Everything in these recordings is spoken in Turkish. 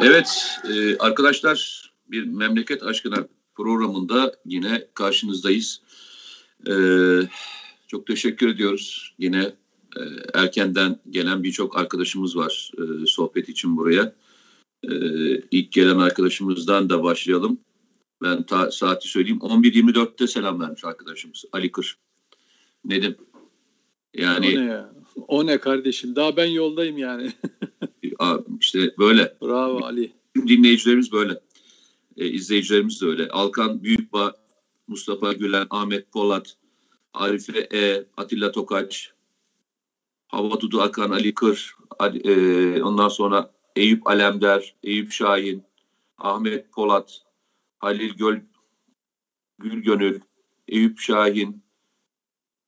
Evet e, arkadaşlar bir memleket aşkına programında yine karşınızdayız. E, çok teşekkür ediyoruz. Yine e, erkenden gelen birçok arkadaşımız var e, sohbet için buraya. E, ilk gelen arkadaşımızdan da başlayalım. Ben ta, saati söyleyeyim. 11.24'te selam vermiş arkadaşımız Ali Kır. Nedim. Yani o ne ya? O ne kardeşim? Daha ben yoldayım yani. işte böyle. Bravo Ali. Dinleyicilerimiz böyle. E, izleyicilerimiz de öyle. Alkan Büyükbağ, Mustafa Gülen, Ahmet Polat, Arife E, Atilla Tokaç, Hava Dudu Akan, Ali Kır, Ali, e, ondan sonra Eyüp Alemdar, Eyüp Şahin, Ahmet Polat, Halil Göl, Gülgönül, Eyüp Şahin,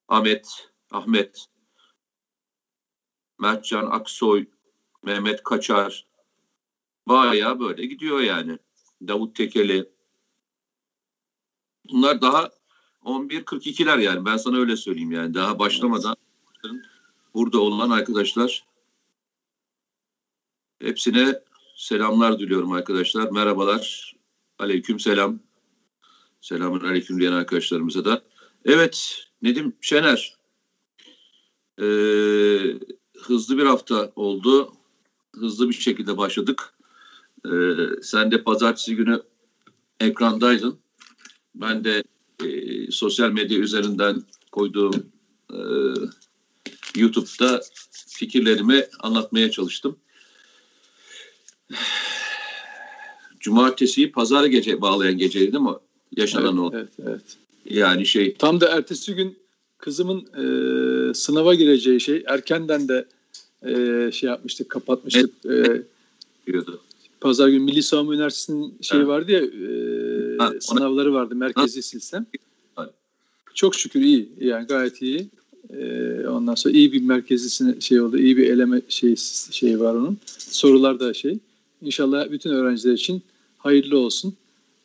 Ahmet, Ahmet, Mertcan Aksoy, Mehmet Kaçar. Baya böyle gidiyor yani. Davut Tekeli. Bunlar daha 11.42'ler yani. Ben sana öyle söyleyeyim yani. Daha başlamadan burada olan arkadaşlar hepsine selamlar diliyorum arkadaşlar. Merhabalar. Aleyküm selam. Selamun aleyküm diyen arkadaşlarımıza da. Evet Nedim Şener. Ee, hızlı bir hafta oldu. Hızlı bir şekilde başladık. Ee, sen de pazartesi günü ekrandaydın. Ben de e, sosyal medya üzerinden koyduğum e, YouTube'da fikirlerimi anlatmaya çalıştım. Cumartesiyi pazar gece bağlayan geceydi değil mi? Yaşanan evet, o. Evet, evet. Yani şey. Tam da ertesi gün kızımın e, sınava gireceği şey erkenden de e, şey yapmıştık, kapatmıştık. Evet. E, Pazar günü Milli Savunma Üniversitesi'nin şeyi evet. vardı ya e, ha, ona... sınavları vardı merkezi ha. silsem. Çok şükür iyi yani gayet iyi. E, ondan sonra iyi bir merkezisine şey oldu, iyi bir eleme şey şey var onun. Sorular da şey. İnşallah bütün öğrenciler için hayırlı olsun.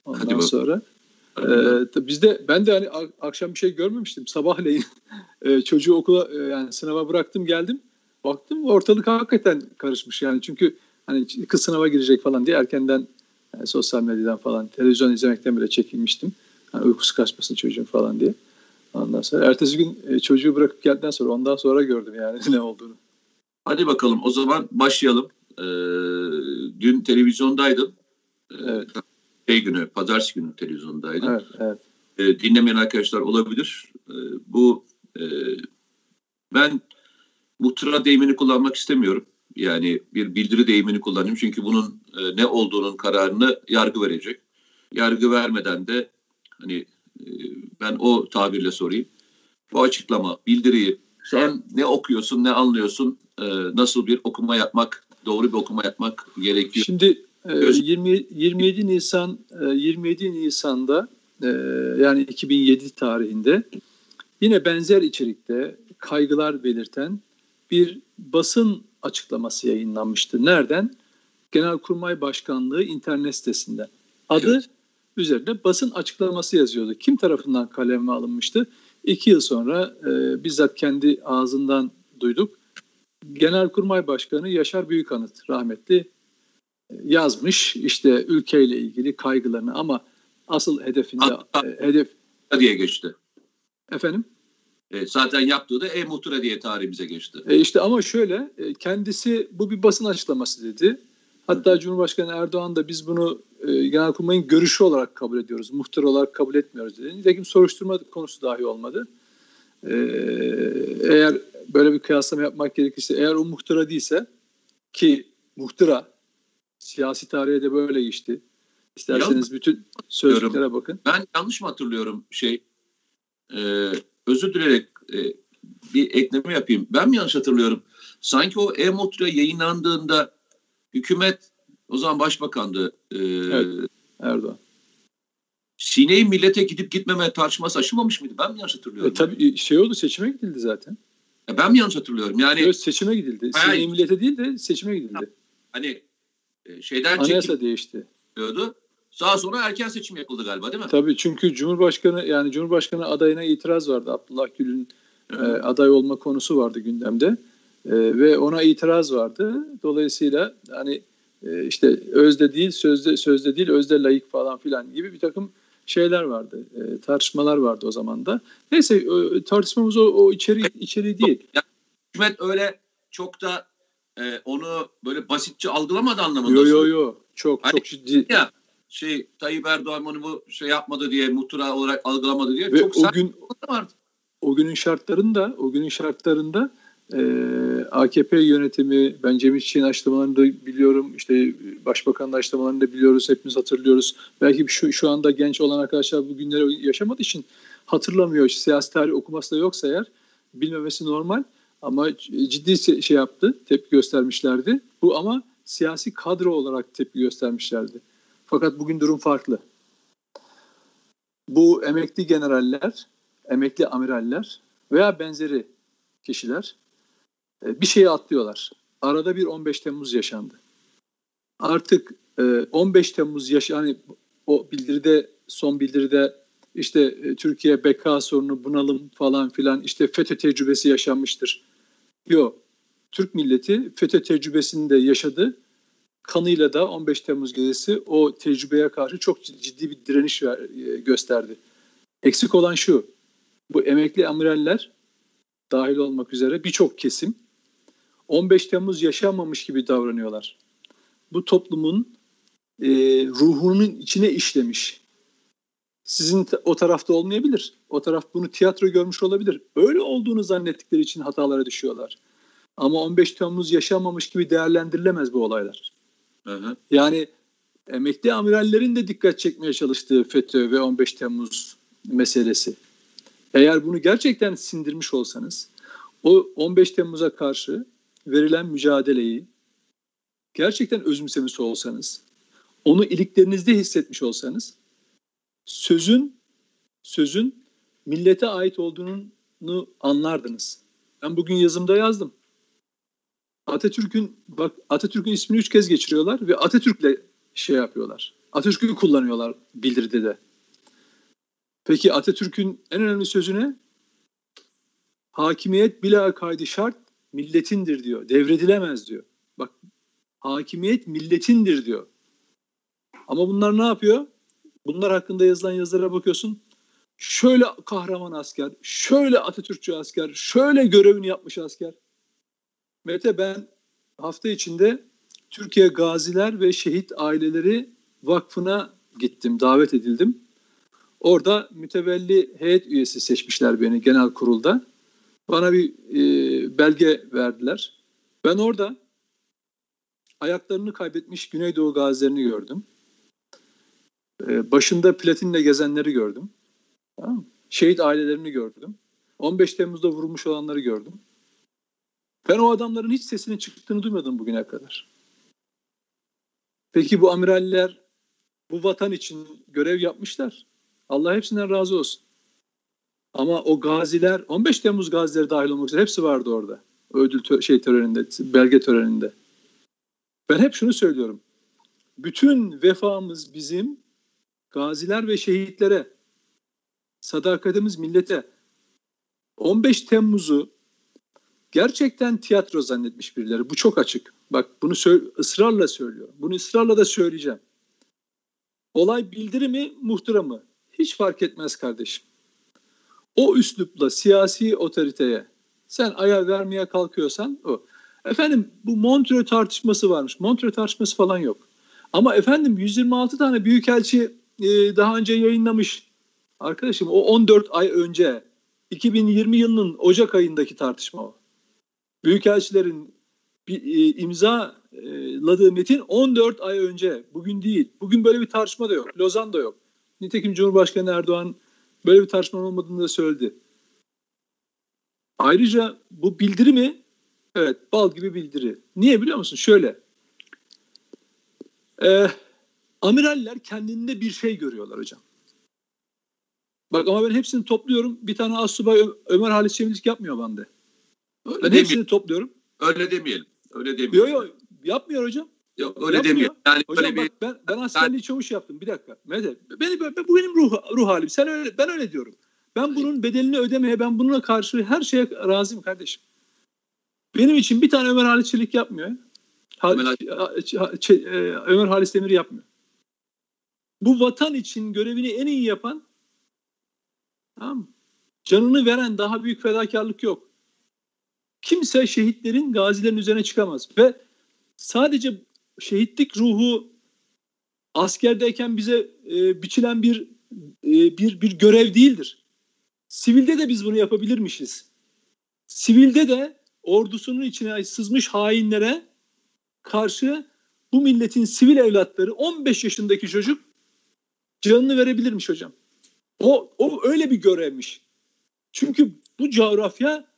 Ondan Hadi sonra. Ee, bizde ben de hani akşam bir şey görmemiştim. Sabahleyin e, çocuğu okula e, yani sınava bıraktım geldim. Baktım ortalık hakikaten karışmış yani çünkü hani kız sınava girecek falan diye erkenden yani sosyal medyadan falan televizyon izlemekten bile çekilmiştim. Hani uykusu kaçmasın çocuğun falan diye. Ondan sonra ertesi gün e, çocuğu bırakıp geldikten sonra ondan sonra gördüm yani ne olduğunu. Hadi bakalım o zaman başlayalım. Ee, dün televizyondaydın. Ee, evet. Şey günü, pazartesi günü televizyondaydın. Evet, evet. Ee, dinlemeyen arkadaşlar olabilir. Ee, bu e, ben muhtıra deyimini kullanmak istemiyorum. Yani bir bildiri deyimini kullanayım. Çünkü bunun e, ne olduğunun kararını yargı verecek. Yargı vermeden de hani e, ben o tabirle sorayım. Bu açıklama, bildiriyi sen ne okuyorsun, ne anlıyorsun, e, nasıl bir okuma yapmak, doğru bir okuma yapmak gerekiyor. Şimdi e, 20, 27 Nisan e, 27 Nisan'da e, yani 2007 tarihinde yine benzer içerikte kaygılar belirten bir basın açıklaması yayınlanmıştı. Nereden? Genelkurmay Başkanlığı internet sitesinden. Adı evet. üzerinde basın açıklaması yazıyordu. Kim tarafından kaleme alınmıştı? İki yıl sonra e, bizzat kendi ağzından duyduk. Genelkurmay Başkanı Yaşar Büyükanıt rahmetli e, yazmış işte ülkeyle ilgili kaygılarını ama asıl hedefinde Hatta, e, hedef diye geçti. Efendim? E, zaten yaptığı da e-muhtıra diye tarihimize geçti. E işte ama şöyle e, kendisi bu bir basın açıklaması dedi. Hatta Cumhurbaşkanı Erdoğan da biz bunu e, Genelkurmay'ın görüşü olarak kabul ediyoruz. Muhtar olarak kabul etmiyoruz dedi. Nitekim soruşturma konusu dahi olmadı. E, eğer böyle bir kıyaslama yapmak gerekirse eğer o muhtıra değilse ki muhtıra siyasi tarihe de böyle geçti. İsterseniz ya, bütün sözcüklere bakın. Ben yanlış mı hatırlıyorum şey e, özür dileyerek e, bir ekleme yapayım. Ben mi yanlış hatırlıyorum? Sanki o e-muhtıra yayınlandığında hükümet o zaman başbakandı. E, evet, Erdoğan. Sine'yi millete gidip gitmeme tartışması aşılmamış mıydı? Ben mi yanlış hatırlıyorum? E, tabii şey oldu seçime gidildi zaten. E, ben mi yanlış hatırlıyorum? Yani evet, seçime gidildi. Sine'yi millete değil de seçime gidildi. Hani e, şeyden Anayasa değişti. Diyordu. Daha sonra erken seçim yapıldı galiba değil mi? Tabii çünkü Cumhurbaşkanı yani Cumhurbaşkanı adayına itiraz vardı. Abdullah Gül'ün e, aday olma konusu vardı gündemde. E, ve ona itiraz vardı. Dolayısıyla hani e, işte özde değil, sözde sözde değil, özde layık falan filan gibi bir takım şeyler vardı. E, tartışmalar vardı o zaman da. Neyse e, tartışmamız o, o içeri içeri değil. Yani, hükümet öyle çok da e, onu böyle basitçe algılamadı anlamında. Yo yo yo. Çok hani, çok ciddi. Ya şey Tayyip Erdoğan bunu bu şey yapmadı diye muhtıra olarak algılamadı diye Ve çok o gün vardı. O günün şartlarında o günün şartlarında e, AKP yönetimi ben Cemil Çiçek'in açıklamalarını da biliyorum. işte Başbakan'ın açıklamalarını da biliyoruz. Hepimiz hatırlıyoruz. Belki şu, şu anda genç olan arkadaşlar bu günleri yaşamadığı için hatırlamıyor. Siyasi tarih okuması da yoksa eğer bilmemesi normal. Ama ciddi şey yaptı, tepki göstermişlerdi. Bu ama siyasi kadro olarak tepki göstermişlerdi. Fakat bugün durum farklı. Bu emekli generaller, emekli amiraller veya benzeri kişiler e, bir şeyi atlıyorlar. Arada bir 15 Temmuz yaşandı. Artık 15 e, Temmuz yaşandı. hani o bildiride son bildiride işte e, Türkiye beka sorunu bunalım falan filan işte FETÖ tecrübesi yaşanmıştır. Yok. Türk milleti FETÖ tecrübesini de yaşadı. Kanıyla da 15 Temmuz gecesi o tecrübeye karşı çok ciddi bir direniş gösterdi. Eksik olan şu. Bu emekli amiraller dahil olmak üzere birçok kesim 15 Temmuz yaşanmamış gibi davranıyorlar. Bu toplumun e, ruhunun içine işlemiş. Sizin o tarafta olmayabilir. O taraf bunu tiyatro görmüş olabilir. Öyle olduğunu zannettikleri için hatalara düşüyorlar. Ama 15 Temmuz yaşanmamış gibi değerlendirilemez bu olaylar. Hı hı. Yani emekli amirallerin de dikkat çekmeye çalıştığı FETÖ ve 15 Temmuz meselesi. Eğer bunu gerçekten sindirmiş olsanız o 15 Temmuz'a karşı verilen mücadeleyi gerçekten özümsemiş olsanız, onu iliklerinizde hissetmiş olsanız sözün sözün millete ait olduğunu anlardınız. Ben bugün yazımda yazdım. Atatürk'ün bak Atatürk'ün ismini üç kez geçiriyorlar ve Atatürk'le şey yapıyorlar. Atatürk'ü kullanıyorlar bildiride de. Peki Atatürk'ün en önemli sözü ne? Hakimiyet bila kaydı şart milletindir diyor. Devredilemez diyor. Bak hakimiyet milletindir diyor. Ama bunlar ne yapıyor? Bunlar hakkında yazılan yazılara bakıyorsun. Şöyle kahraman asker, şöyle Atatürkçü asker, şöyle görevini yapmış asker. Mete ben hafta içinde Türkiye Gaziler ve Şehit Aileleri Vakfı'na gittim, davet edildim. Orada mütevelli heyet üyesi seçmişler beni genel kurulda. Bana bir e, belge verdiler. Ben orada ayaklarını kaybetmiş Güneydoğu gazilerini gördüm. E, başında platinle gezenleri gördüm. Tamam Şehit ailelerini gördüm. 15 Temmuz'da vurulmuş olanları gördüm. Ben o adamların hiç sesinin çıktığını duymadım bugüne kadar. Peki bu amiraller bu vatan için görev yapmışlar. Allah hepsinden razı olsun. Ama o gaziler 15 Temmuz gazileri dahil olmak üzere hepsi vardı orada. Ödül tö- şey töreninde, belge töreninde. Ben hep şunu söylüyorum. Bütün vefamız bizim gaziler ve şehitlere, sadakatimiz millete. 15 Temmuz'u gerçekten tiyatro zannetmiş birileri. Bu çok açık. Bak bunu sö- ısrarla söylüyorum. Bunu ısrarla da söyleyeceğim. Olay bildirimi, muhtıra mı? Hiç fark etmez kardeşim. O üslupla siyasi otoriteye sen ayar vermeye kalkıyorsan o. Efendim bu Montreux tartışması varmış. Montreux tartışması falan yok. Ama efendim 126 tane büyükelçi e, daha önce yayınlamış. Arkadaşım o 14 ay önce 2020 yılının Ocak ayındaki tartışma o. Büyükelçilerin bir, e, imzaladığı metin 14 ay önce. Bugün değil. Bugün böyle bir tartışma da yok. Lozan'da yok. Nitekim Cumhurbaşkanı Erdoğan böyle bir tartışma olmadığını da söyledi. Ayrıca bu bildiri mi? Evet bal gibi bildiri. Niye biliyor musun? Şöyle. Ee, amiraller kendinde bir şey görüyorlar hocam. Bak ama ben hepsini topluyorum. Bir tane Asubay Ömer Halit Çevilik yapmıyor bende. Öyle ben demeyelim. hepsini topluyorum. Öyle demeyelim. Öyle demeyelim. Yok yok yapmıyor hocam. Yok öyle yapmıyor. demeyelim. Yani hocam bak bir... ben, ben askerliği çavuş yaptım. Bir dakika. Mehmet beni, bu benim ruh, ruh halim. Sen öyle, ben öyle diyorum. Ben bunun bedelini ödemeye, ben bununla karşı her şeye razıyım kardeşim. Benim için bir tane Ömer Halit Çelik yapmıyor. Ha, e, Ömer Halis Demir yapmıyor. Bu vatan için görevini en iyi yapan tamam canını veren daha büyük fedakarlık yok. Kimse şehitlerin, gazilerin üzerine çıkamaz. Ve sadece şehitlik ruhu askerdeyken bize e, biçilen bir e, bir bir görev değildir. Sivilde de biz bunu yapabilirmişiz. Sivilde de ordusunun içine sızmış hainlere karşı bu milletin sivil evlatları 15 yaşındaki çocuk canını verebilirmiş hocam. O, o öyle bir görevmiş. Çünkü bu coğrafya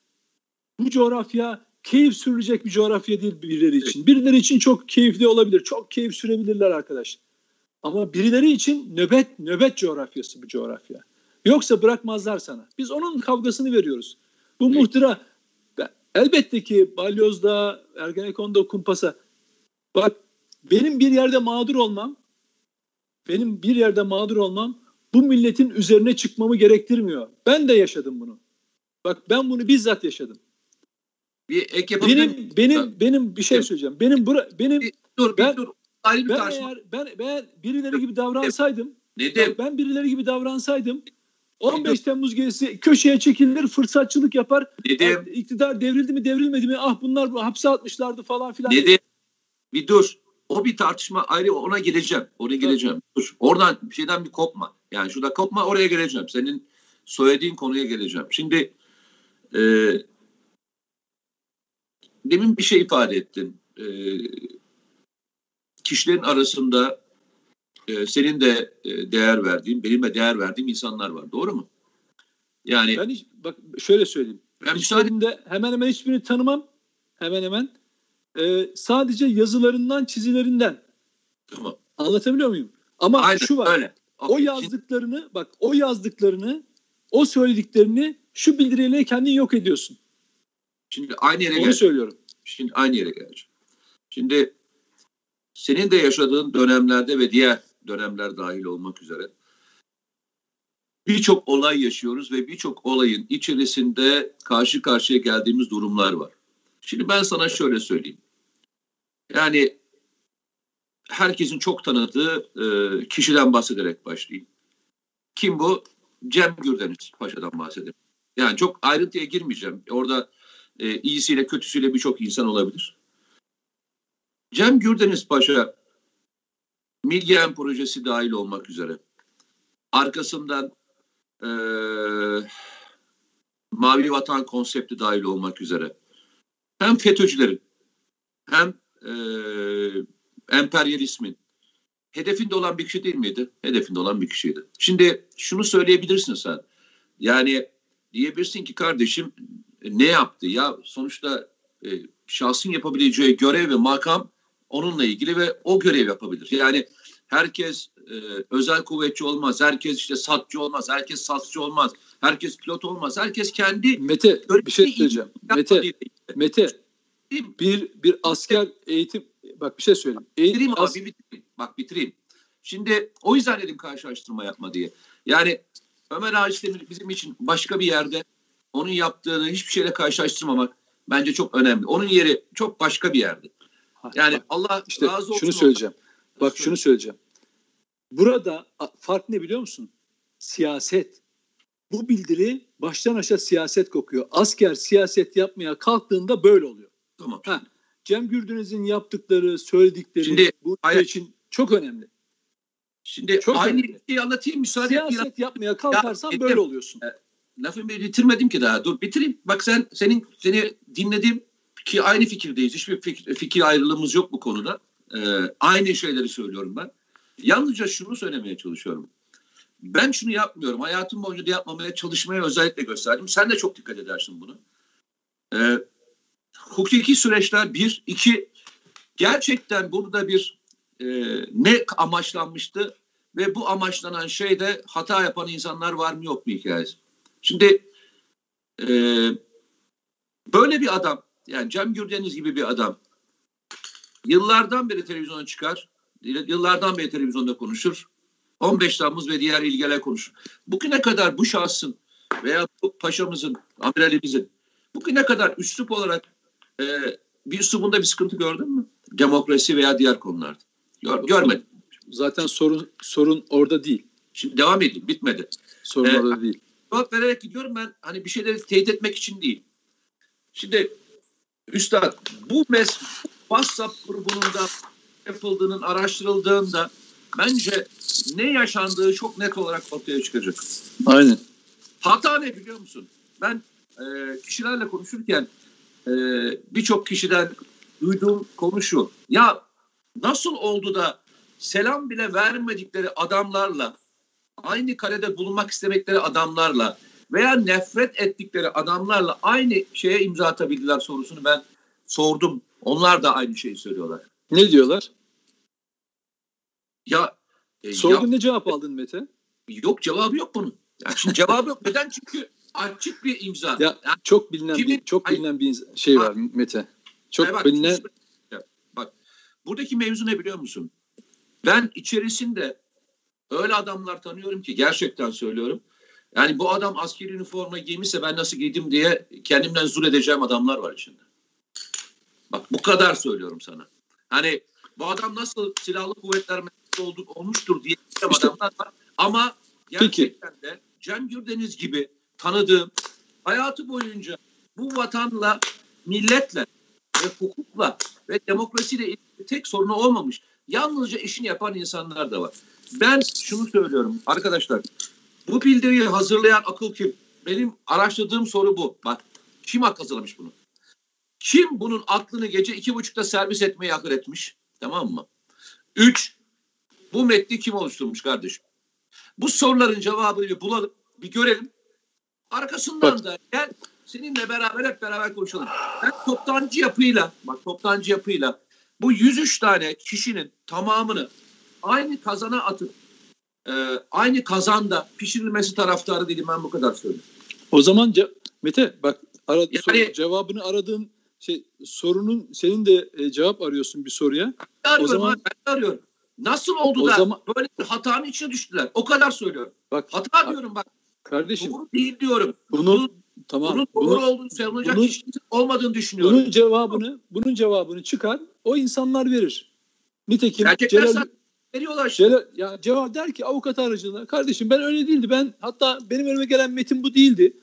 bu coğrafya keyif sürülecek bir coğrafya değil birileri için. Birileri için çok keyifli olabilir. Çok keyif sürebilirler arkadaş. Ama birileri için nöbet nöbet coğrafyası bu coğrafya. Yoksa bırakmazlar sana. Biz onun kavgasını veriyoruz. Bu evet. muhtıra elbette ki Balyoz'da, Ergenekon'da, Kumpas'a bak benim bir yerde mağdur olmam benim bir yerde mağdur olmam bu milletin üzerine çıkmamı gerektirmiyor. Ben de yaşadım bunu. Bak ben bunu bizzat yaşadım. Bir ek benim benim benim bir şey söyleyeceğim. Benim bura, benim bir, dur, ben, bir dur. Ayrı ben eğer ben ben birileri gibi davransaydım Nedim. Ben birileri gibi davransaydım 15 Nedim. Temmuz gecesi köşeye çekilir, fırsatçılık yapar. Nedim. İktidar devrildi mi, devrilmedi mi? Ah bunlar hapse atmışlardı falan filan. Nedim. Bir dur. O bir tartışma ayrı ona geleceğim. Oraya geleceğim. Dur. Oradan bir şeyden bir kopma. Yani şurada kopma oraya geleceğim. Senin söylediğin konuya geleceğim. Şimdi e, demin bir şey ifade ettin. E, kişilerin arasında e, senin de e, değer verdiğin, benim de değer verdiğim insanlar var. Doğru mu? Yani ben hiç, bak şöyle söyleyeyim. Ben müsaade... hemen hemen hiçbirini tanımam. Hemen hemen. E, sadece yazılarından, çizilerinden. Tamam. Anlatabiliyor muyum? Ama Aynen, şu var. Öyle. O yazdıklarını, bak o yazdıklarını, o söylediklerini şu bildiriyle kendin yok ediyorsun. Şimdi aynı yere Onu söylüyorum. Şimdi aynı yere geleceğim. Şimdi senin de yaşadığın dönemlerde ve diğer dönemler dahil olmak üzere birçok olay yaşıyoruz ve birçok olayın içerisinde karşı karşıya geldiğimiz durumlar var. Şimdi ben sana şöyle söyleyeyim. Yani herkesin çok tanıdığı e, kişiden bahsederek başlayayım. Kim bu? Cem Gürdeniz Paşa'dan bahsedelim. Yani çok ayrıntıya girmeyeceğim. Orada e, iyisiyle kötüsüyle birçok insan olabilir. Cem Gürdeniz Paşa Milgen projesi dahil olmak üzere arkasından e, Mavi Vatan konsepti dahil olmak üzere hem FETÖ'cülerin hem e, emperyalizmin hedefinde olan bir kişi değil miydi? Hedefinde olan bir kişiydi. Şimdi şunu söyleyebilirsin sen. Yani diyebilirsin ki kardeşim ne yaptı? Ya sonuçta e, şahsın yapabileceği görev ve makam onunla ilgili ve o görev yapabilir. Yani herkes e, özel kuvvetçi olmaz, herkes işte satçı olmaz, herkes satçı olmaz, herkes pilot olmaz, herkes kendi Mete bir şey söyleyeceğim. Mete, Mete bir bir asker eğitim bak bir şey söyleyeyim. bitireyim as- abi bitireyim. Bak bitireyim. Şimdi o yüzden dedim karşılaştırma yapma diye. Yani Ömer Ağaç Demir bizim için başka bir yerde onun yaptığını hiçbir şeyle karşılaştırmamak bence çok önemli. Onun yeri çok başka bir yerde. Yani bak, Allah işte razı olsun. Şunu söyleyeceğim. Bak söyle. şunu söyleyeceğim. Burada fark ne biliyor musun? Siyaset. Bu bildiri baştan aşağı siyaset kokuyor. Asker siyaset yapmaya kalktığında böyle oluyor. Tamam. Ha, Cem Gürdünüz'ün yaptıkları, söyledikleri Şimdi, bu hayır. için çok önemli. Şimdi çok aynı önemli. şeyi anlatayım müsaade Siyaset et. yapmaya kalkarsan ya, böyle oluyorsun. E, lafımı bitirmedim ki daha. Dur bitireyim. Bak sen senin seni dinledim ki aynı fikirdeyiz. Hiçbir fikir, fikir ayrılığımız yok bu konuda. Ee, aynı şeyleri söylüyorum ben. Yalnızca şunu söylemeye çalışıyorum. Ben şunu yapmıyorum. Hayatım boyunca da yapmamaya çalışmaya özellikle gösterdim. Sen de çok dikkat edersin bunu. Ee, hukuki süreçler bir, iki gerçekten burada bir e, ne amaçlanmıştı ve bu amaçlanan şeyde hata yapan insanlar var mı yok mu hikayesi. Şimdi e, böyle bir adam yani Cem Gürdeniz gibi bir adam yıllardan beri televizyona çıkar, yıllardan beri televizyonda konuşur. 15 Temmuz ve diğer ilgiler konuşur. Bugüne kadar bu şahsın veya bu paşamızın, amiralimizin bugüne kadar üslup olarak e, bir üslubunda bir sıkıntı gördün mü? demokrasi veya diğer konularda. Gör, görmedim. Zaten sorun sorun orada değil. Şimdi devam edeyim. Bitmedi. Sorun ee, orada değil. Cevap vererek gidiyorum ben. Hani bir şeyleri teyit etmek için değil. Şimdi Üstad bu mes WhatsApp grubunun da yapıldığının araştırıldığında bence ne yaşandığı çok net olarak ortaya çıkacak. Aynen. Hata ne biliyor musun? Ben e, kişilerle konuşurken e, birçok kişiden duyduğum konu şu. Ya nasıl oldu da selam bile vermedikleri adamlarla aynı karede bulunmak istemekleri adamlarla veya nefret ettikleri adamlarla aynı şeye imza atabildiler sorusunu ben sordum. Onlar da aynı şeyi söylüyorlar. Ne diyorlar? Ya e, Sordun ne cevap aldın Mete? Yok cevabı yok bunun. Yani şimdi cevabı yok. Neden? Çünkü açık bir imza. Ya yani, çok bilinen kimin, bir, çok bilinen bir şey var Mete. Çok bak, bilinen buradaki mevzu ne biliyor musun? Ben içerisinde öyle adamlar tanıyorum ki gerçekten söylüyorum. Yani bu adam askeri üniforma giymişse ben nasıl giydim diye kendimden zul edeceğim adamlar var içinde. Bak bu kadar söylüyorum sana. Hani bu adam nasıl silahlı kuvvetler olduk olmuştur diye işte, adamlar var. Ama gerçekten Peki. de Cem Gürdeniz gibi tanıdığım hayatı boyunca bu vatanla, milletle ve hukukla ve demokrasiyle ilgili tek sorunu olmamış. Yalnızca işini yapan insanlar da var. Ben şunu söylüyorum arkadaşlar. Bu bildiriyi hazırlayan akıl kim? Benim araştırdığım soru bu. Bak kim hak hazırlamış bunu? Kim bunun aklını gece iki buçukta servis etmeyi akıl etmiş? Tamam mı? Üç, bu metni kim oluşturmuş kardeşim? Bu soruların cevabını bir bulalım, bir görelim. Arkasından da gel seninle beraber hep beraber konuşalım. Ben toptancı yapıyla, bak toptancı yapıyla bu 103 tane kişinin tamamını aynı kazana atıp e, aynı kazanda pişirilmesi taraftarı değilim ben bu kadar söylüyorum. O zaman Mete bak ara, yani, soru, cevabını aradığın şey sorunun senin de e, cevap arıyorsun bir soruya. Arıyorum, o zaman ben arıyorum. Nasıl oldu o da zaman, böyle bir hatanın içine düştüler? O kadar söylüyorum. Bak, Hata diyorum bak. Kardeşim. Doğru değil diyorum. Bunu, bunun, tamam. Bunun doğru bunu, olduğunu savunacak bunun, kişi olmadığını düşünüyorum. Bunun cevabını, bunun cevabını çıkar. O insanlar verir. Nitekim Gerçekten Celal, veriyorlar işte. Celal, ya cevap der ki avukat aracılığıyla kardeşim ben öyle değildi. Ben hatta benim önüme gelen metin bu değildi.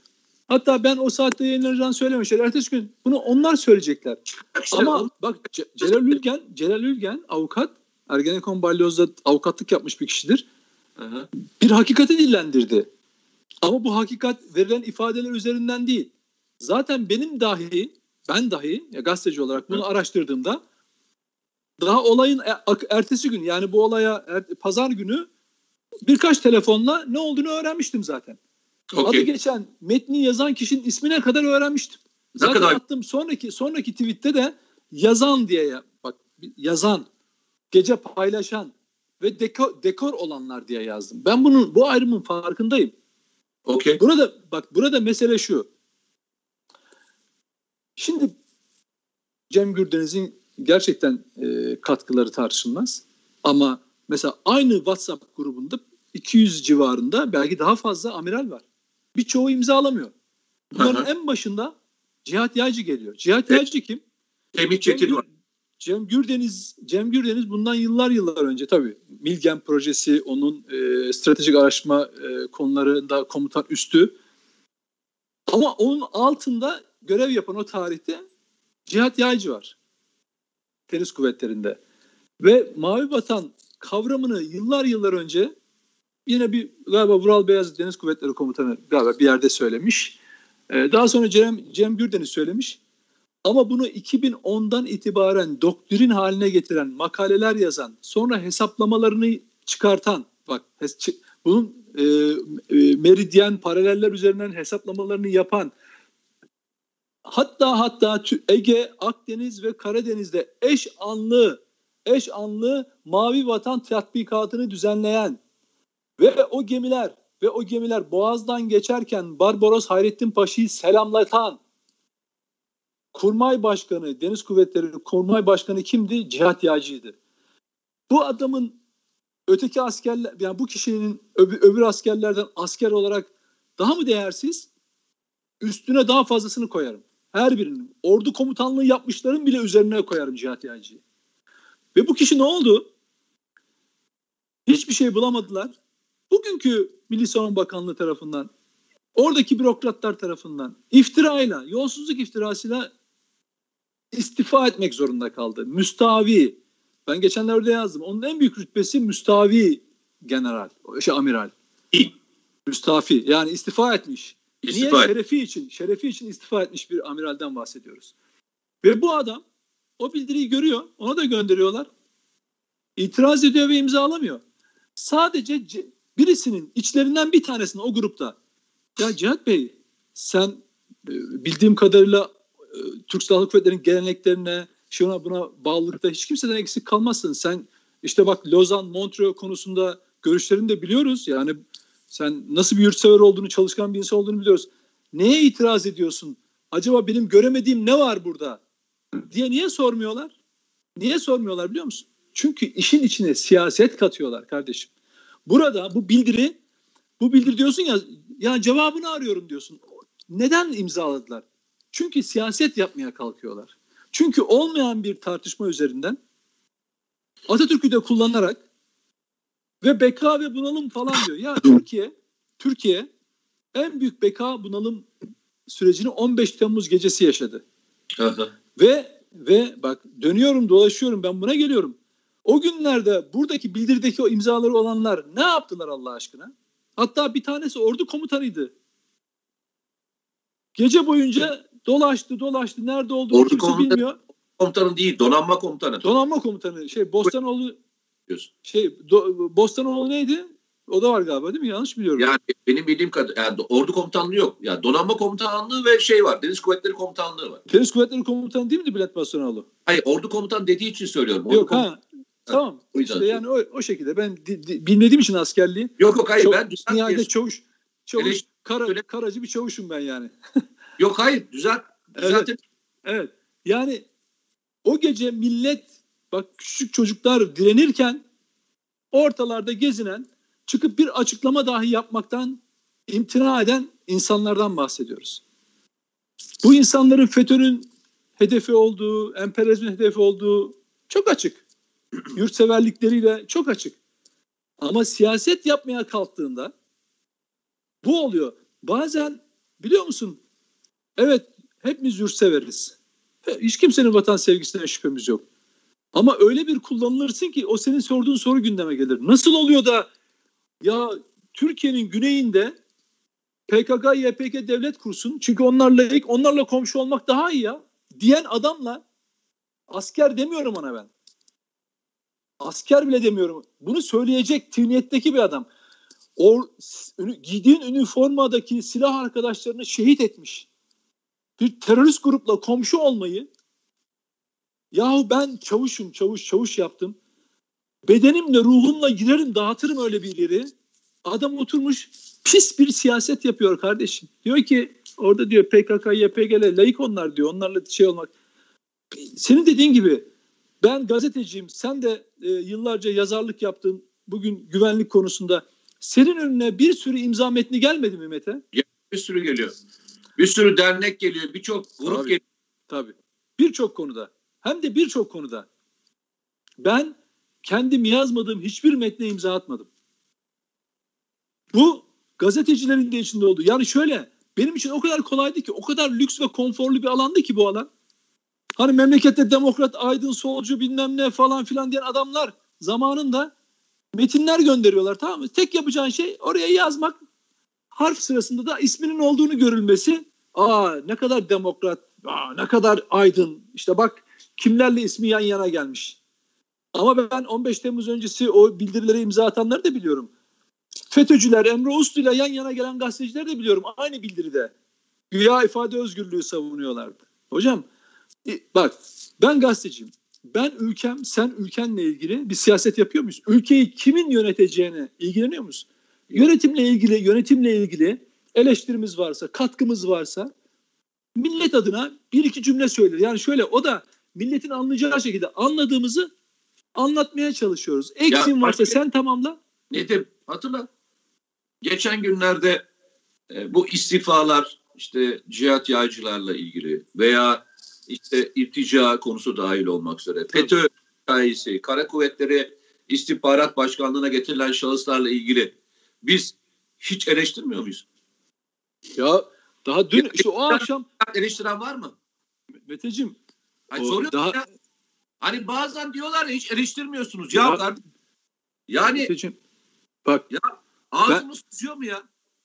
Hatta ben o saatte yayınlanacağını söylemişler. Ertesi gün bunu onlar söyleyecekler. İşte Ama bak Celal Ülgen, Celal Ülgen avukat Ergenekon Balyoz'da avukatlık yapmış bir kişidir. Hı Bir hakikati dillendirdi. Ama bu hakikat verilen ifadeler üzerinden değil. Zaten benim dahi, ben dahi ya gazeteci olarak bunu araştırdığımda daha olayın e, ertesi gün yani bu olaya er, pazar günü birkaç telefonla ne olduğunu öğrenmiştim zaten. Okay. Adı geçen metni yazan kişinin ismine kadar öğrenmiştim. Zaten kadar? attım sonraki sonraki tweette de yazan diye bak yazan, gece paylaşan ve dekor, dekor olanlar diye yazdım. Ben bunun bu ayrımın farkındayım. Okay. Burada bak burada mesele şu. Şimdi Cem Gürdeniz'in gerçekten e, katkıları tartışılmaz. Ama mesela aynı WhatsApp grubunda 200 civarında belki daha fazla amiral var. Birçoğu imzalamıyor. Bunların en başında Cihat Yaycı geliyor. Cihat e, Yaycı kim? Semih Çetin var. Cem Gürdeniz, Cem Gürdeniz bundan yıllar yıllar önce tabii Milgen projesi onun e, stratejik araştırma e, konularında komutan üstü. Ama onun altında görev yapan o tarihte Cihat Yaycı var. Deniz kuvvetlerinde. Ve Mavi Vatan kavramını yıllar yıllar önce yine bir galiba Vural Beyaz Deniz Kuvvetleri Komutanı galiba bir yerde söylemiş. Ee, daha sonra Cem, Cem Gürdeniz söylemiş. Ama bunu 2010'dan itibaren doktrin haline getiren, makaleler yazan, sonra hesaplamalarını çıkartan, bak bunun e, e, meridyen paraleller üzerinden hesaplamalarını yapan, hatta hatta Ege, Akdeniz ve Karadeniz'de eş anlı, eş anlı mavi vatan tatbikatını düzenleyen ve o gemiler ve o gemiler Boğaz'dan geçerken Barbaros Hayrettin Paşa'yı selamlatan Kurmay Başkanı, Deniz Kuvvetleri Kurmay Başkanı kimdi? Cihat Yağcı'ydı. Bu adamın öteki askerler, yani bu kişinin öbür, öbür askerlerden asker olarak daha mı değersiz? Üstüne daha fazlasını koyarım. Her birinin. Ordu komutanlığı yapmışların bile üzerine koyarım Cihat Yağcı'yı. Ve bu kişi ne oldu? Hiçbir şey bulamadılar. Bugünkü Milli Savunma Bakanlığı tarafından, oradaki bürokratlar tarafından iftirayla, yolsuzluk iftirasıyla istifa etmek zorunda kaldı. Müstavi. Ben geçenlerde yazdım. Onun en büyük rütbesi müstavi general, şey amiral. Müstafi. Yani istifa etmiş. İstifa Niye? Et. Şerefi için, şerefi için istifa etmiş bir amiralden bahsediyoruz. Ve bu adam o bildiriyi görüyor. Ona da gönderiyorlar. İtiraz ediyor ve imzalamıyor. Sadece birisinin içlerinden bir tanesinin o grupta ya Cihat Bey sen e, bildiğim kadarıyla Türk Silahlı Kuvvetleri'nin geleneklerine şuna buna bağlılıkta hiç kimseden eksik kalmazsın. Sen işte bak Lozan, Montreux konusunda görüşlerini de biliyoruz. Yani sen nasıl bir yurtsever olduğunu, çalışkan bir insan olduğunu biliyoruz. Neye itiraz ediyorsun? Acaba benim göremediğim ne var burada? diye niye sormuyorlar? Niye sormuyorlar biliyor musun? Çünkü işin içine siyaset katıyorlar kardeşim. Burada bu bildiri bu bildiri diyorsun ya ya cevabını arıyorum diyorsun. Neden imzaladılar? Çünkü siyaset yapmaya kalkıyorlar. Çünkü olmayan bir tartışma üzerinden Atatürk'ü de kullanarak ve beka ve bunalım falan diyor. Ya Türkiye Türkiye en büyük beka bunalım sürecini 15 Temmuz gecesi yaşadı. ve ve bak dönüyorum dolaşıyorum ben buna geliyorum. O günlerde buradaki bildirdeki o imzaları olanlar ne yaptılar Allah aşkına? Hatta bir tanesi ordu komutanıydı. Gece boyunca dolaştı dolaştı. Nerede olduğunu ordu kimse komutanı, bilmiyor. Komutanı değil donanma komutanı. Donanma komutanı. Şey Bostanoğlu şey do, Bostanoğlu neydi? O da var galiba değil mi? Yanlış biliyorum. Yani benim bildiğim kadar yani ordu komutanlığı yok. Yani donanma komutanlığı ve şey var. Deniz Kuvvetleri Komutanlığı var. Deniz Kuvvetleri Komutanı değil miydi Bülent Bostanoğlu? Hayır ordu komutan dediği için söylüyorum. Ordu yok ha. Tamam. O işte yani o, o şekilde ben di, di, bilmediğim için askerliği. Yok yok hayır Çok, ben düzelt çavuş çavuş Eleş, kara, karacı bir çavuşum ben yani. yok hayır düzelt. evet. evet. Yani o gece millet bak küçük çocuklar direnirken ortalarda gezinen çıkıp bir açıklama dahi yapmaktan imtina eden insanlardan bahsediyoruz. Bu insanların FETÖ'nün hedefi olduğu, emperyalizmin hedefi olduğu çok açık. Yurtseverlikleriyle çok açık. Ama siyaset yapmaya kalktığında bu oluyor. Bazen biliyor musun? Evet hepimiz yurtseveriz. Hiç kimsenin vatan sevgisinden şüphemiz yok. Ama öyle bir kullanılırsın ki o senin sorduğun soru gündeme gelir. Nasıl oluyor da ya Türkiye'nin güneyinde PKK, YPG devlet kursun çünkü onlarla ilk onlarla komşu olmak daha iyi ya diyen adamla asker demiyorum ona ben. Asker bile demiyorum. Bunu söyleyecek tiniyetteki bir adam. O giydiğin üniformadaki silah arkadaşlarını şehit etmiş. Bir terörist grupla komşu olmayı yahu ben çavuşum çavuş çavuş yaptım. Bedenimle ruhumla girerim dağıtırım öyle bir yeri. Adam oturmuş pis bir siyaset yapıyor kardeşim. Diyor ki orada diyor PKK, YPG'le layık onlar diyor. Onlarla şey olmak. Senin dediğin gibi ben gazeteciyim. Sen de e, yıllarca yazarlık yaptın. Bugün güvenlik konusunda. Senin önüne bir sürü imza metni gelmedi mi Mete? Bir sürü geliyor. Bir sürü dernek geliyor. Birçok grup tabii, geliyor. Tabii. Birçok konuda. Hem de birçok konuda. Ben kendim yazmadığım hiçbir metne imza atmadım. Bu gazetecilerin de içinde oldu. Yani şöyle benim için o kadar kolaydı ki, o kadar lüks ve konforlu bir alandı ki bu alan. Hani memlekette demokrat, aydın, solcu bilmem ne falan filan diyen adamlar zamanında metinler gönderiyorlar tamam mı? Tek yapacağın şey oraya yazmak. Harf sırasında da isminin olduğunu görülmesi. Aa ne kadar demokrat, aa, ne kadar aydın. İşte bak kimlerle ismi yan yana gelmiş. Ama ben 15 Temmuz öncesi o bildirilere imza atanları da biliyorum. FETÖ'cüler, Emre Uslu ile yan yana gelen gazeteciler de biliyorum. Aynı bildiride. Güya ifade özgürlüğü savunuyorlardı. Hocam bak ben gazeteciyim. Ben ülkem, sen ülkenle ilgili bir siyaset yapıyor muyuz? Ülkeyi kimin yöneteceğine ilgileniyor muyuz? Yönetimle ilgili, yönetimle ilgili eleştirimiz varsa, katkımız varsa millet adına bir iki cümle söyler. Yani şöyle o da milletin anlayacağı şekilde anladığımızı anlatmaya çalışıyoruz. Eksin ya, varsa sen tamamla. Nedim hatırla. Geçen günlerde e, bu istifalar işte cihat yaycılarla ilgili veya işte irtica konusu dahil olmak üzere. FETÖ hikayesi, kara kuvvetleri istihbarat başkanlığına getirilen şahıslarla ilgili biz hiç eleştirmiyor muyuz? Ya daha dün işte o akşam eleştiren var mı? Meteciğim Hani soruyorum daha... ya. Hani bazen diyorlar ya hiç eleştirmiyorsunuz. Ya, ya yani Meteciğim, bak ya ağzımız tutuyor mu ya?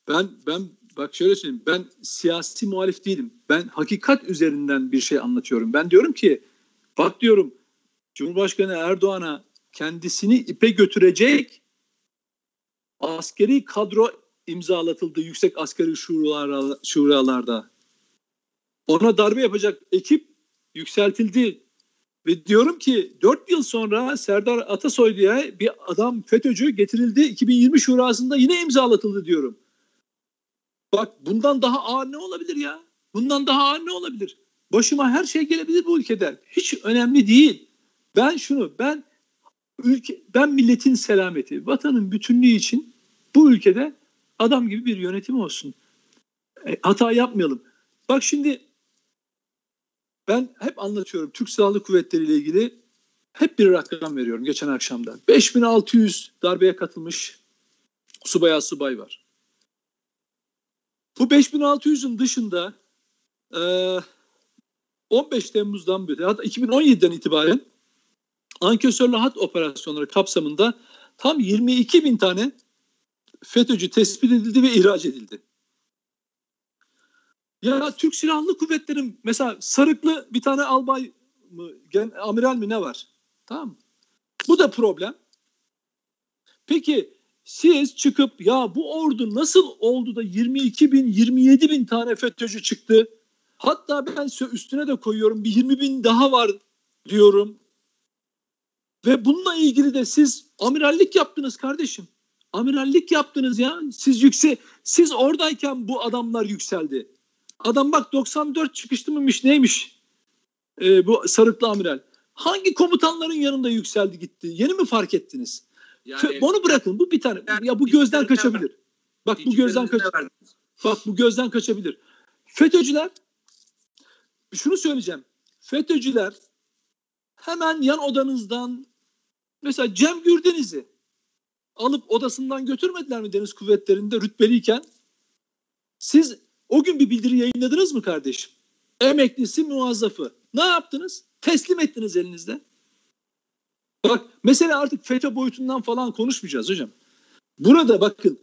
Ben ben bak şöyle söyleyeyim. Ben siyasi muhalif değilim. Ben hakikat üzerinden bir şey anlatıyorum. Ben diyorum ki bak diyorum Cumhurbaşkanı Erdoğan'a kendisini ipe götürecek askeri kadro imzalatıldı yüksek askeri şuralar, şuralarda. Ona darbe yapacak ekip yükseltildi. Ve diyorum ki 4 yıl sonra Serdar Atasoy diye bir adam FETÖ'cü getirildi. 2020 şurasında yine imzalatıldı diyorum. Bak bundan daha ağır ne olabilir ya? Bundan daha ağır ne olabilir? Başıma her şey gelebilir bu ülkede. Hiç önemli değil. Ben şunu, ben ülke, ben milletin selameti, vatanın bütünlüğü için bu ülkede adam gibi bir yönetim olsun. E, hata yapmayalım. Bak şimdi ben hep anlatıyorum Türk Silahlı Kuvvetleri ile ilgili hep bir rakam veriyorum geçen akşamda. 5600 darbeye katılmış subaya subay var. Bu 5600'ün dışında e, 15 Temmuz'dan beri hatta 2017'den itibaren ankesörlü hat operasyonları kapsamında tam 22 bin tane FETÖ'cü tespit edildi ve ihraç edildi. Ya Türk Silahlı Kuvvetleri'nin mesela sarıklı bir tane albay mı, gen, amiral mi ne var? Tamam Bu da problem. Peki siz çıkıp ya bu ordu nasıl oldu da 22 bin 27 bin tane FETÖ'cü çıktı? Hatta ben üstüne de koyuyorum bir 20 bin daha var diyorum. Ve bununla ilgili de siz amirallik yaptınız kardeşim. Amirallik yaptınız ya. Siz yükse siz oradayken bu adamlar yükseldi. Adam bak 94 çıkışlı mıymış neymiş ee, bu sarıklı amiral. Hangi komutanların yanında yükseldi gitti? Yeni mi fark ettiniz? Yani, Onu bırakın. Bu bir tane. Yani, ya bu gözden kaçabilir. Bak bu gözden kaç. Bak bu gözden kaçabilir. FETÖ'cüler şunu söyleyeceğim. FETÖ'cüler hemen yan odanızdan mesela Cem Gürdeniz'i alıp odasından götürmediler mi deniz kuvvetlerinde rütbeliyken? Siz o gün bir bildiri yayınladınız mı kardeşim? Emeklisi muazzafı. Ne yaptınız? Teslim ettiniz elinizde. Bak mesela artık FETÖ boyutundan falan konuşmayacağız hocam. Burada bakın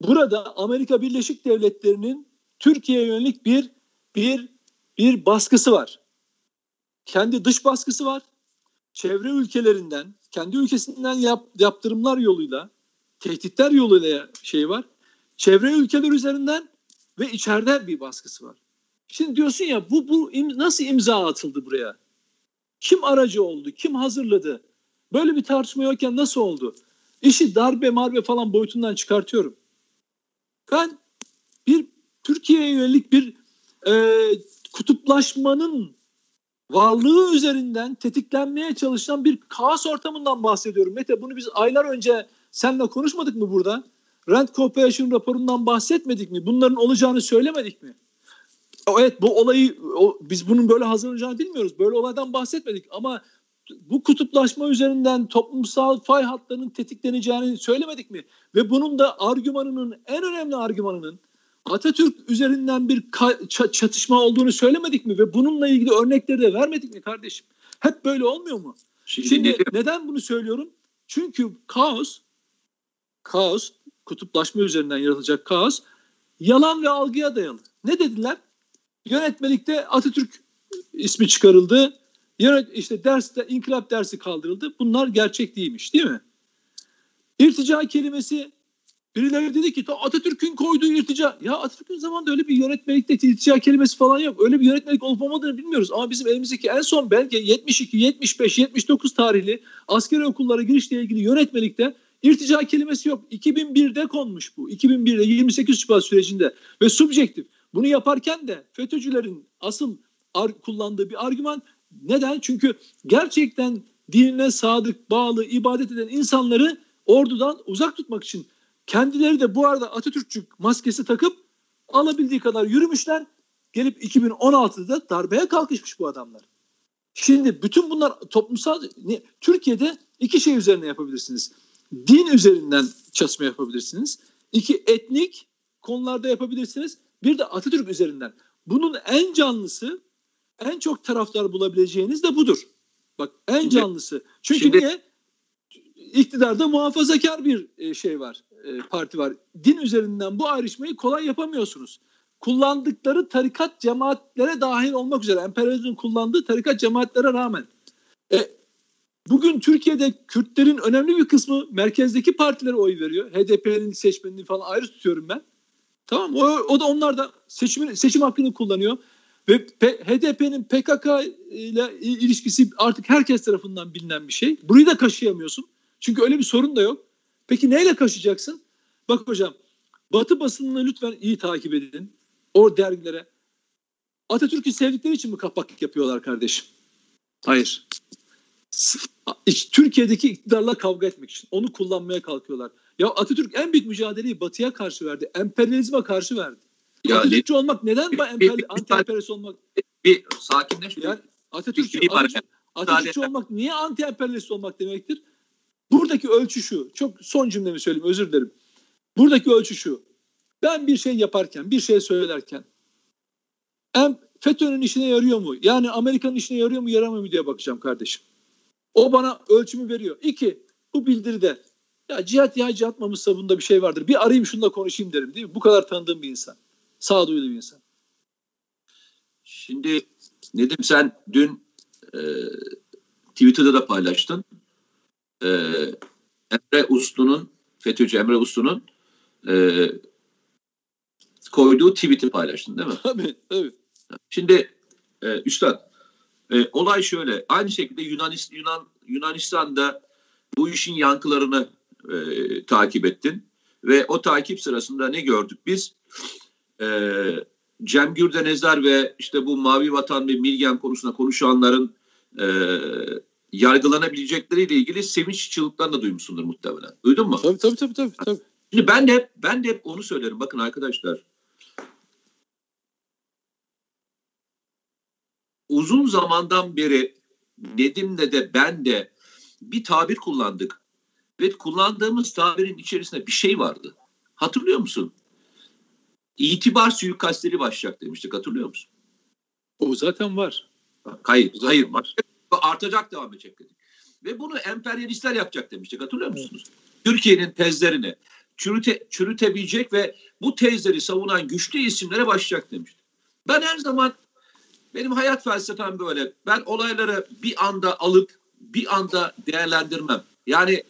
burada Amerika Birleşik Devletleri'nin Türkiye'ye yönelik bir bir bir baskısı var. Kendi dış baskısı var. Çevre ülkelerinden, kendi ülkesinden yap, yaptırımlar yoluyla, tehditler yoluyla şey var. Çevre ülkeler üzerinden ve içeride bir baskısı var. Şimdi diyorsun ya bu, bu im, nasıl imza atıldı buraya? Kim aracı oldu? Kim hazırladı? Böyle bir tartışma yokken nasıl oldu? İşi darbe marbe falan boyutundan çıkartıyorum. Ben bir Türkiye'ye yönelik bir e, kutuplaşmanın varlığı üzerinden tetiklenmeye çalışan bir kaos ortamından bahsediyorum. Mete bunu biz aylar önce seninle konuşmadık mı burada? Rent Corporation raporundan bahsetmedik mi? Bunların olacağını söylemedik mi? Evet bu olayı biz bunun böyle hazırlanacağını bilmiyoruz. Böyle olaydan bahsetmedik ama bu kutuplaşma üzerinden toplumsal fay hatlarının tetikleneceğini söylemedik mi? Ve bunun da argümanının en önemli argümanının Atatürk üzerinden bir çatışma olduğunu söylemedik mi? Ve bununla ilgili örnekleri de vermedik mi kardeşim? Hep böyle olmuyor mu? Şimdi, Şimdi neden bunu söylüyorum? Çünkü kaos, kaos, kutuplaşma üzerinden yaratılacak kaos yalan ve algıya dayalı. Ne dediler? Yönetmelikte Atatürk ismi çıkarıldı. Yönet işte derste inkılap dersi kaldırıldı. Bunlar gerçek değilmiş değil mi? İrtica kelimesi birileri dedi ki Atatürk'ün koyduğu irtica. Ya Atatürk'ün zamanında öyle bir yönetmelikte irtica kelimesi falan yok. Öyle bir yönetmelik olup olmadığını bilmiyoruz. Ama bizim elimizdeki en son belge 72, 75, 79 tarihli askeri okullara girişle ilgili yönetmelikte irtica kelimesi yok. 2001'de konmuş bu. 2001'de 28 Şubat sürecinde ve subjektif. Bunu yaparken de FETÖ'cülerin asıl kullandığı bir argüman neden? Çünkü gerçekten dinine sadık, bağlı, ibadet eden insanları ordudan uzak tutmak için kendileri de bu arada Atatürkçü maskesi takıp alabildiği kadar yürümüşler. Gelip 2016'da darbeye kalkışmış bu adamlar. Şimdi bütün bunlar toplumsal ne, Türkiye'de iki şey üzerine yapabilirsiniz. Din üzerinden çatışma yapabilirsiniz. İki etnik konularda yapabilirsiniz. Bir de Atatürk üzerinden. Bunun en canlısı, en çok taraftar bulabileceğiniz de budur. Bak en canlısı. Çünkü şimdi, niye? İktidarda muhafazakar bir e, şey var, e, parti var. Din üzerinden bu ayrışmayı kolay yapamıyorsunuz. Kullandıkları tarikat cemaatlere dahil olmak üzere, emperyalizmin kullandığı tarikat cemaatlere rağmen. E, bugün Türkiye'de Kürtlerin önemli bir kısmı merkezdeki partilere oy veriyor. HDP'nin seçmenini falan ayrı tutuyorum ben. Tamam o, o da onlar da seçim, seçim hakkını kullanıyor. Ve HDP'nin PKK ile ilişkisi artık herkes tarafından bilinen bir şey. Burayı da kaşıyamıyorsun. Çünkü öyle bir sorun da yok. Peki neyle kaşıyacaksın? Bak hocam Batı basınını lütfen iyi takip edin. O dergilere. Atatürk'ü sevdikleri için mi kapaklık yapıyorlar kardeşim? Hayır. Türkiye'deki iktidarla kavga etmek için. Onu kullanmaya kalkıyorlar. Ya Atatürk en büyük mücadeleyi Batı'ya karşı verdi. Emperyalizme karşı verdi. Ya Atatürkçü ne, olmak neden emper, anti-emperyalist olmak? Bir sakinleş. Yani Atatürkçü, Atatürkçü, Atatürkçü olmak niye anti-emperyalist olmak demektir? Buradaki ölçü şu. Çok son cümlemi söyleyeyim özür dilerim. Buradaki ölçü şu. Ben bir şey yaparken, bir şey söylerken em, FETÖ'nün işine yarıyor mu? Yani Amerika'nın işine yarıyor mu, yaramıyor mu diye bakacağım kardeşim. O bana ölçümü veriyor. İki, bu bildiride ya cihat ya cihat mamışsa bunda bir şey vardır. Bir arayayım şununla konuşayım derim değil mi? Bu kadar tanıdığım bir insan. Sağduyulu bir insan. Şimdi Nedim sen dün e, Twitter'da da paylaştın. E, Emre Uslu'nun, FETÖ'cü Emre Uslu'nun e, koyduğu tweet'i paylaştın değil mi? Tabii, tabii. Şimdi e, Üstad, e, olay şöyle. Aynı şekilde Yunanistan, Yunan, Yunanistan'da bu işin yankılarını e, takip ettin. Ve o takip sırasında ne gördük biz? E, Cem Gürdenezler ve işte bu Mavi Vatan ve Milgen konusunda konuşanların e, yargılanabilecekleriyle ilgili sevinç çığlıklarını da duymuşsundur muhtemelen. Duydun mu? Tabii tabii tabii. tabii, tabii. Şimdi ben de hep, ben de hep onu söylerim. Bakın arkadaşlar. Uzun zamandan beri Nedim'le de ben de bir tabir kullandık. Ve kullandığımız tabirin içerisinde bir şey vardı. Hatırlıyor musun? İtibar suikastleri başlayacak demiştik. Hatırlıyor musun? O zaten var. Hayır, hayır. Var. Artacak devam edecek dedik. Ve bunu emperyalistler yapacak demiştik. Hatırlıyor musunuz? Türkiye'nin tezlerini çürüte, çürütebilecek ve bu tezleri savunan güçlü isimlere başlayacak demiştik. Ben her zaman benim hayat felsefem böyle. Ben olayları bir anda alıp bir anda değerlendirmem. Yani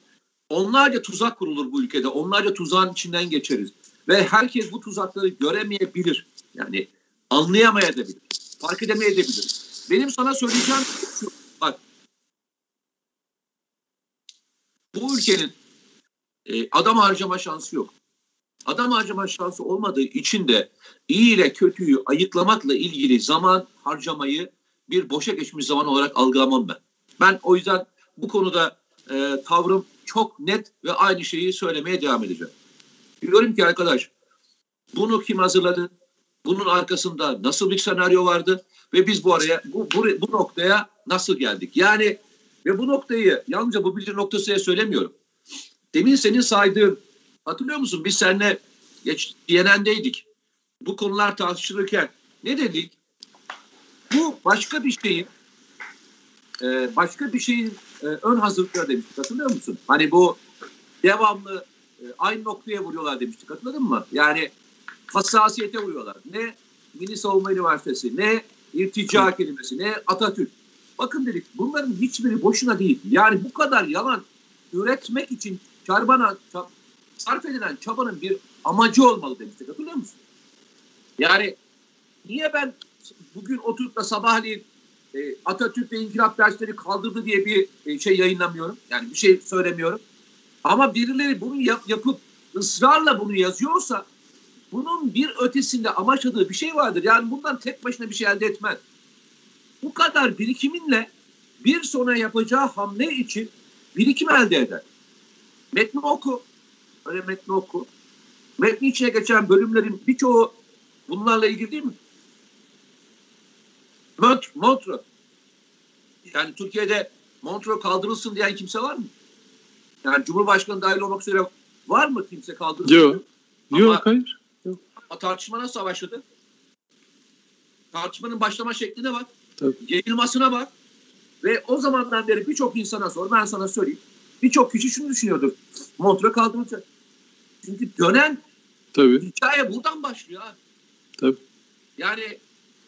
onlarca tuzak kurulur bu ülkede. Onlarca tuzağın içinden geçeriz. Ve herkes bu tuzakları göremeyebilir. Yani anlayamayabilir. Fark edemeyebilir. Benim sana söyleyeceğim şu. Bak. Bu ülkenin e, adam harcama şansı yok. Adam harcama şansı olmadığı için de iyi ile kötüyü ayıklamakla ilgili zaman harcamayı bir boşa geçmiş zaman olarak algılamam ben. Ben o yüzden bu konuda e, tavrım çok net ve aynı şeyi söylemeye devam edeceğim. Diyorum ki arkadaş bunu kim hazırladı? Bunun arkasında nasıl bir senaryo vardı? Ve biz bu araya bu, bu, bu noktaya nasıl geldik? Yani ve bu noktayı yalnızca bu bilgi noktasıya söylemiyorum. Demin senin saydığın hatırlıyor musun? Biz seninle geç, DNN'deydik. Bu konular tartışılırken ne dedik? Bu başka bir şeyin e, başka bir şeyin e, ön hazırlıkları demiştik. Hatırlıyor musun? Hani bu devamlı e, aynı noktaya vuruyorlar demiştik. Hatırladın mı? Yani hassasiyete vuruyorlar. Ne Milli Savunma Üniversitesi, ne irtica kelimesi, ne Atatürk. Bakın dedik bunların hiçbiri boşuna değil. Yani bu kadar yalan üretmek için çarbana sarf edilen çabanın bir amacı olmalı demiştik. Hatırlıyor musun? Yani niye ben bugün oturup da sabahleyin e, Atatürk ve inkılap dersleri kaldırdı diye bir e, şey yayınlamıyorum. Yani bir şey söylemiyorum. Ama birileri bunu yap, yapıp ısrarla bunu yazıyorsa bunun bir ötesinde amaçladığı bir şey vardır. Yani bundan tek başına bir şey elde etmez. Bu kadar birikiminle bir sonra yapacağı hamle için birikim elde eder. Metni oku. Öyle metni oku. Metni içine geçen bölümlerin birçoğu bunlarla ilgili değil mi? Mont Montre. Yani Türkiye'de Montreux kaldırılsın diyen kimse var mı? Yani Cumhurbaşkanı dahil olmak üzere var mı kimse kaldırılsın? Yok. Yok hayır. Yok. Tartışma nasıl başladı? Tartışmanın başlama şekline bak. Tabii. Yayılmasına bak. Ve o zamandan beri birçok insana sor. Ben sana söyleyeyim. Birçok kişi şunu düşünüyordur. Montreux kaldırılacak. Çünkü dönen Tabii. hikaye buradan başlıyor abi. Tabii. Yani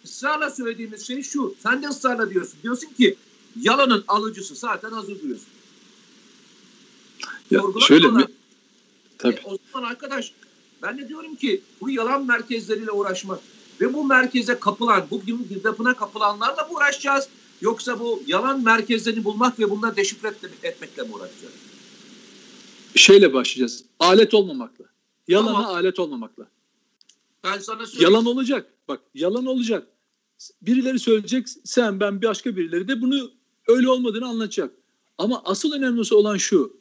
ısrarla söylediğimiz şey şu. Sen de ısrarla diyorsun. Diyorsun ki yalanın alıcısı zaten hazır duruyorsun. Ya şöyle mi? Tabii. E, o zaman arkadaş ben de diyorum ki bu yalan merkezleriyle uğraşmak ve bu merkeze kapılan, bu girdapına kapılanlarla mı uğraşacağız? Yoksa bu yalan merkezlerini bulmak ve bunları deşifre et- etmekle mi uğraşacağız? Şeyle başlayacağız. Alet olmamakla. Yalana Tamam. alet olmamakla. Ben sana söyleyeyim. Yalan olacak. Bak yalan olacak. Birileri söyleyecek. Sen ben başka birileri de bunu öyle olmadığını anlatacak. Ama asıl önemlisi olan şu.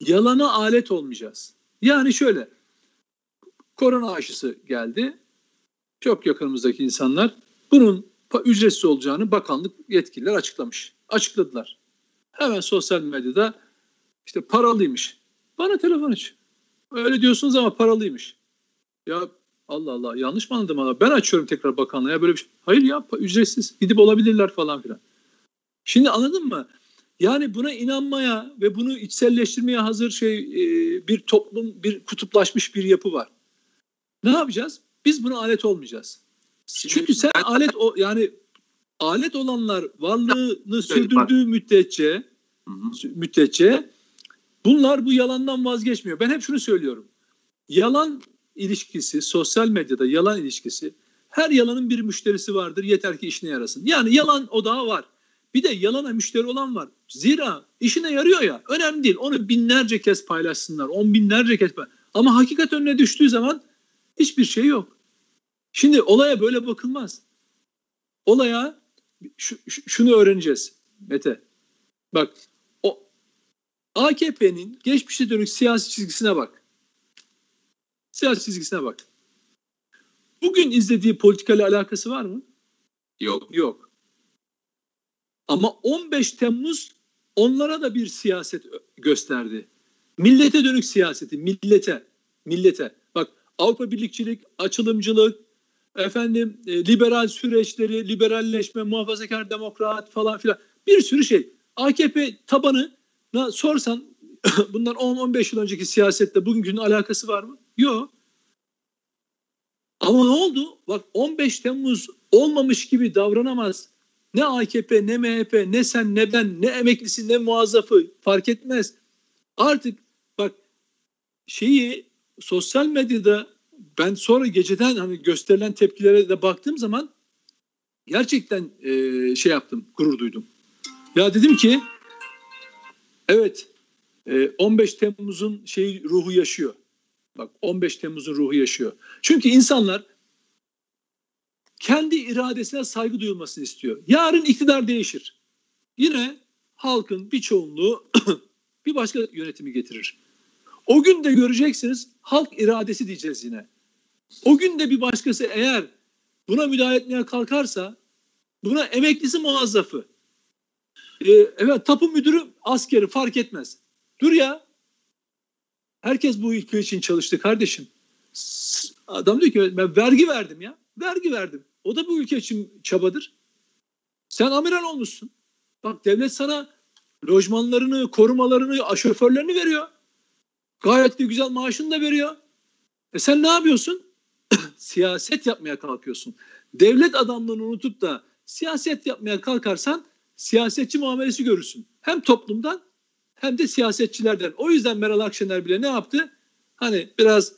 Yalana alet olmayacağız. Yani şöyle. Korona aşısı geldi. Çok yakınımızdaki insanlar bunun ücretsiz olacağını bakanlık yetkililer açıklamış. Açıkladılar. Hemen sosyal medyada işte paralıymış. Bana telefon aç. Öyle diyorsunuz ama paralıymış. Ya Allah Allah yanlış mı anladım ama ben açıyorum tekrar bakanlığa böyle bir şey. Hayır ya ücretsiz gidip olabilirler falan filan. Şimdi anladın mı? Yani buna inanmaya ve bunu içselleştirmeye hazır şey e, bir toplum bir kutuplaşmış bir yapı var. Ne yapacağız? Biz buna alet olmayacağız. Şimdi Çünkü sen ben- alet o yani alet olanlar varlığını sürdürdüğü müddetçe Hı hı. müddetçe bunlar bu yalandan vazgeçmiyor. Ben hep şunu söylüyorum. Yalan ilişkisi, sosyal medyada yalan ilişkisi her yalanın bir müşterisi vardır yeter ki işine yarasın. Yani yalan odağı var. Bir de yalana müşteri olan var. Zira işine yarıyor ya önemli değil. Onu binlerce kez paylaşsınlar. On binlerce kez pay- Ama hakikat önüne düştüğü zaman hiçbir şey yok. Şimdi olaya böyle bakılmaz. Olaya şu- şu- şunu öğreneceğiz Mete. Bak o AKP'nin geçmişe dönük siyasi çizgisine bak. Siyasi çizgisine bak. Bugün izlediği politikayla alakası var mı? Yok. Yok. Ama 15 Temmuz onlara da bir siyaset gösterdi. Millete dönük siyaseti, millete, millete. Avrupa Birlikçilik, açılımcılık, efendim e, liberal süreçleri, liberalleşme, muhafazakar demokrat falan filan bir sürü şey. AKP tabanına sorsan bundan 10-15 yıl önceki siyasette bugünkünün alakası var mı? Yok. Ama ne oldu? Bak 15 Temmuz olmamış gibi davranamaz. Ne AKP, ne MHP, ne sen, ne ben, ne emeklisi, ne muazzafı fark etmez. Artık bak şeyi sosyal medyada ben sonra geceden hani gösterilen tepkilere de baktığım zaman gerçekten e, şey yaptım, gurur duydum. Ya dedim ki evet e, 15 Temmuz'un şey ruhu yaşıyor. Bak 15 Temmuz'un ruhu yaşıyor. Çünkü insanlar kendi iradesine saygı duyulmasını istiyor. Yarın iktidar değişir. Yine halkın bir çoğunluğu bir başka yönetimi getirir. O gün de göreceksiniz halk iradesi diyeceğiz yine. O gün de bir başkası eğer buna müdahale etmeye kalkarsa buna emeklisi muazzafı. Ee, evet tapu müdürü askeri fark etmez. Dur ya. Herkes bu ülke için çalıştı kardeşim. Adam diyor ki ben vergi verdim ya. Vergi verdim. O da bu ülke için çabadır. Sen amiral olmuşsun. Bak devlet sana lojmanlarını, korumalarını, şoförlerini veriyor. Gayet de güzel maaşını da veriyor. E sen ne yapıyorsun? siyaset yapmaya kalkıyorsun. Devlet adamlığını unutup da siyaset yapmaya kalkarsan siyasetçi muamelesi görürsün. Hem toplumdan hem de siyasetçilerden. O yüzden Meral Akşener bile ne yaptı? Hani biraz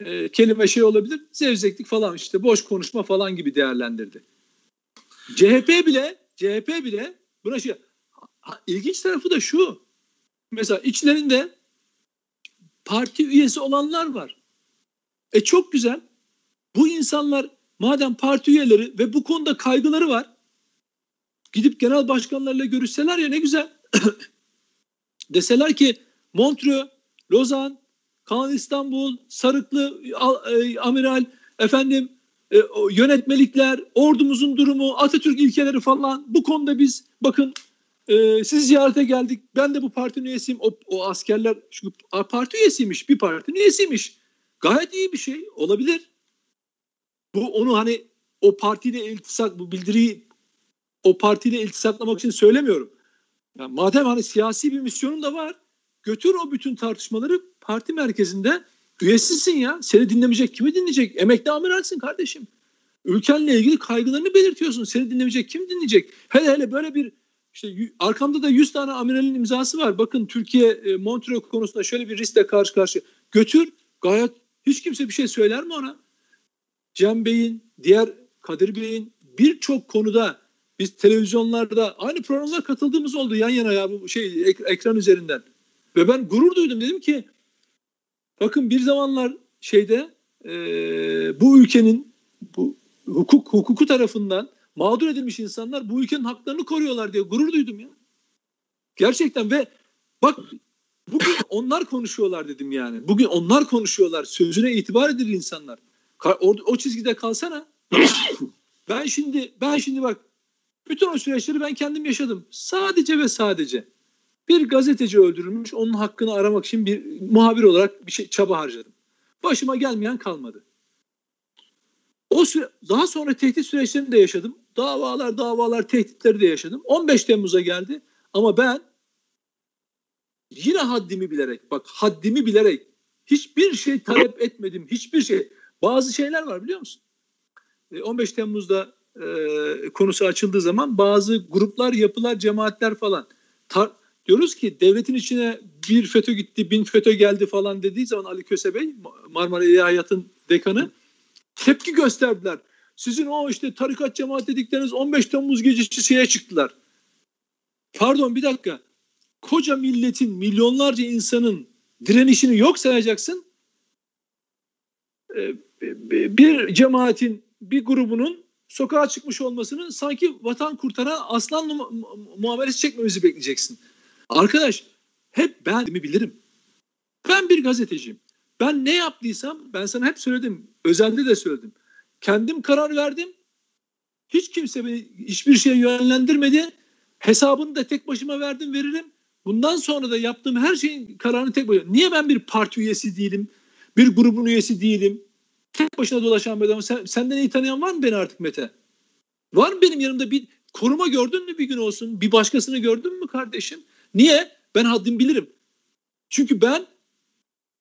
e, kelime şey olabilir, zevzeklik falan işte boş konuşma falan gibi değerlendirdi. CHP bile CHP bile buna şey ha, ilginç tarafı da şu. Mesela içlerinde parti üyesi olanlar var. E çok güzel. Bu insanlar madem parti üyeleri ve bu konuda kaygıları var. Gidip genel başkanlarla görüşseler ya ne güzel. Deseler ki Montreux, Lozan, Kanal İstanbul, Sarıklı, Al- e, Amiral, efendim e, yönetmelikler, ordumuzun durumu, Atatürk ilkeleri falan bu konuda biz bakın e, sizi ziyarete geldik. Ben de bu partinin üyesiyim. O, o askerler çünkü parti üyesiymiş. Bir partinin üyesiymiş. Gayet iyi bir şey. Olabilir. Bu onu hani o partiyle iltisak bu bildiriyi o partiyle iltisaklamak için söylemiyorum. Yani madem hani siyasi bir misyonun da var götür o bütün tartışmaları parti merkezinde üyesizsin ya. Seni dinlemeyecek kimi dinleyecek? Emekli amiralsin kardeşim. Ülkenle ilgili kaygılarını belirtiyorsun. Seni dinlemeyecek kim dinleyecek? Hele hele böyle bir işte arkamda da 100 tane amiralin imzası var. Bakın Türkiye e, Montreux konusunda şöyle bir riskle karşı karşı. Götür gayet hiç kimse bir şey söyler mi ona? Cem Bey'in, diğer Kadir Bey'in birçok konuda biz televizyonlarda aynı programlara katıldığımız oldu yan yana ya bu şey ek, ekran üzerinden. Ve ben gurur duydum dedim ki bakın bir zamanlar şeyde e, bu ülkenin bu hukuk hukuku tarafından mağdur edilmiş insanlar bu ülkenin haklarını koruyorlar diye gurur duydum ya. Gerçekten ve bak bugün onlar konuşuyorlar dedim yani. Bugün onlar konuşuyorlar. Sözüne itibar edilir insanlar. O, o çizgide kalsana. ben şimdi ben şimdi bak bütün o süreçleri ben kendim yaşadım. Sadece ve sadece bir gazeteci öldürülmüş. Onun hakkını aramak için bir muhabir olarak bir şey çaba harcadım. Başıma gelmeyen kalmadı. O süre, daha sonra tehdit süreçlerini de yaşadım. Davalar, davalar, tehditleri de yaşadım. 15 Temmuz'a geldi ama ben yine haddimi bilerek, bak haddimi bilerek hiçbir şey talep etmedim. Hiçbir şey. Bazı şeyler var biliyor musun? 15 e, Temmuz'da e, konusu açıldığı zaman bazı gruplar, yapılar, cemaatler falan tar- diyoruz ki devletin içine bir FETÖ gitti, bin FETÖ geldi falan dediği zaman Ali Köse Bey, Marmara İlahiyat'ın dekanı tepki gösterdiler. Sizin o işte tarikat cemaat dedikleriniz 15 Temmuz gecesi şeye çıktılar. Pardon bir dakika. Koca milletin, milyonlarca insanın direnişini yok sayacaksın. Ee, bir cemaatin, bir grubunun sokağa çıkmış olmasını sanki vatan kurtaran aslan muamelesi çekmemizi bekleyeceksin. Arkadaş hep ben mi bilirim. Ben bir gazeteciyim. Ben ne yaptıysam ben sana hep söyledim. Özelde de söyledim. Kendim karar verdim. Hiç kimse beni hiçbir şeye yönlendirmedi. Hesabını da tek başıma verdim veririm. Bundan sonra da yaptığım her şeyin kararını tek başıma. Niye ben bir parti üyesi değilim? Bir grubun üyesi değilim? Tek başına dolaşan bir adamım. Sen, senden iyi tanıyan var mı beni artık Mete? Var mı benim yanımda bir koruma gördün mü bir gün olsun? Bir başkasını gördün mü kardeşim? Niye? Ben haddimi bilirim. Çünkü ben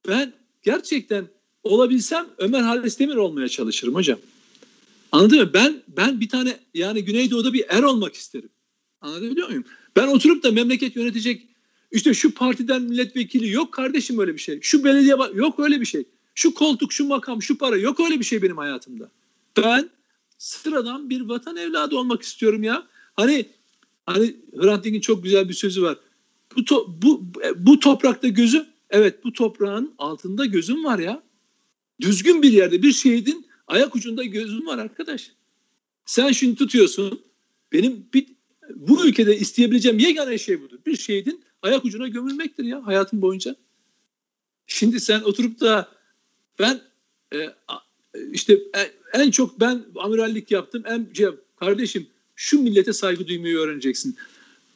ben gerçekten olabilsem Ömer Halis Demir olmaya çalışırım hocam. Anladın mı? Ben ben bir tane yani Güneydoğu'da bir er olmak isterim. Anlatabiliyor muyum? Ben oturup da memleket yönetecek işte şu partiden milletvekili yok kardeşim öyle bir şey. Şu belediye yok öyle bir şey. Şu koltuk, şu makam, şu para yok öyle bir şey benim hayatımda. Ben sıradan bir vatan evladı olmak istiyorum ya. Hani hani Hrant Dink'in çok güzel bir sözü var. Bu, to, bu, bu toprakta gözüm, evet bu toprağın altında gözüm var ya. Düzgün bir yerde bir şehidin ayak ucunda gözüm var arkadaş. Sen şimdi tutuyorsun. Benim bir, bu ülkede isteyebileceğim yegane şey budur. Bir şehidin ayak ucuna gömülmektir ya hayatım boyunca. Şimdi sen oturup da ben e, işte en çok ben amirallik yaptım. En şey, kardeşim şu millete saygı duymayı öğreneceksin.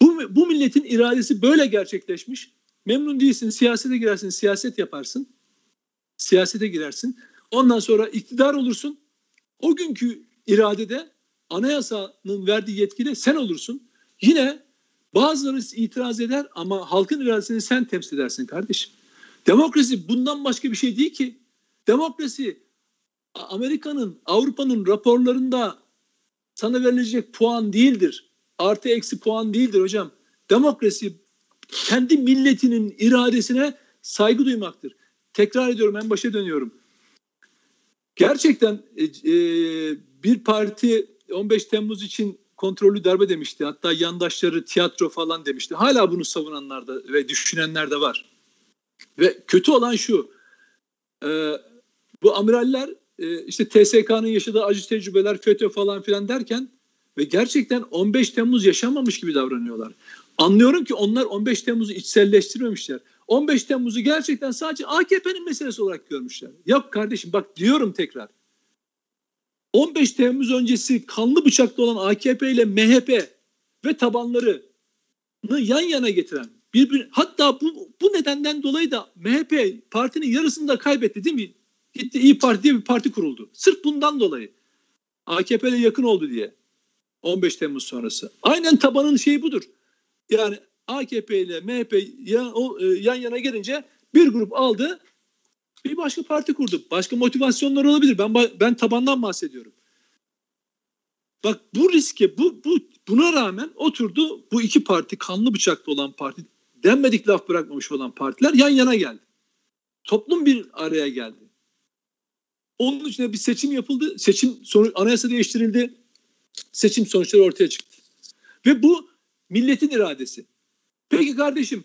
Bu, bu milletin iradesi böyle gerçekleşmiş. Memnun değilsin, siyasete girersin, siyaset yaparsın. Siyasete girersin. Ondan sonra iktidar olursun. O günkü iradede anayasanın verdiği yetkide sen olursun. Yine bazıları itiraz eder ama halkın iradesini sen temsil edersin kardeşim. Demokrasi bundan başka bir şey değil ki. Demokrasi Amerika'nın, Avrupa'nın raporlarında sana verilecek puan değildir artı eksi puan değildir hocam. Demokrasi kendi milletinin iradesine saygı duymaktır. Tekrar ediyorum en başa dönüyorum. Gerçekten e, e bir parti 15 Temmuz için kontrollü darbe demişti. Hatta yandaşları tiyatro falan demişti. Hala bunu savunanlar da ve düşünenler de var. Ve kötü olan şu. E, bu amiraller e, işte TSK'nın yaşadığı acı tecrübeler, FETÖ falan filan derken ve gerçekten 15 Temmuz yaşanmamış gibi davranıyorlar. Anlıyorum ki onlar 15 Temmuz'u içselleştirmemişler. 15 Temmuz'u gerçekten sadece AKP'nin meselesi olarak görmüşler. Yok kardeşim bak diyorum tekrar. 15 Temmuz öncesi kanlı bıçaklı olan AKP ile MHP ve tabanlarını yan yana getiren birbir hatta bu, bu nedenden dolayı da MHP partinin yarısını da kaybetti değil mi? Gitti İyi Parti diye bir parti kuruldu. Sırf bundan dolayı. AKP ile yakın oldu diye. 15 Temmuz sonrası. Aynen tabanın şeyi budur. Yani AKP ile MHP yan, o, e, yan yana gelince bir grup aldı bir başka parti kurdu. Başka motivasyonlar olabilir. Ben ben tabandan bahsediyorum. Bak bu riske bu, bu buna rağmen oturdu bu iki parti kanlı bıçaklı olan parti denmedik laf bırakmamış olan partiler yan yana geldi. Toplum bir araya geldi. Onun için bir seçim yapıldı. Seçim sonuç anayasa değiştirildi. Seçim sonuçları ortaya çıktı. Ve bu milletin iradesi. Peki kardeşim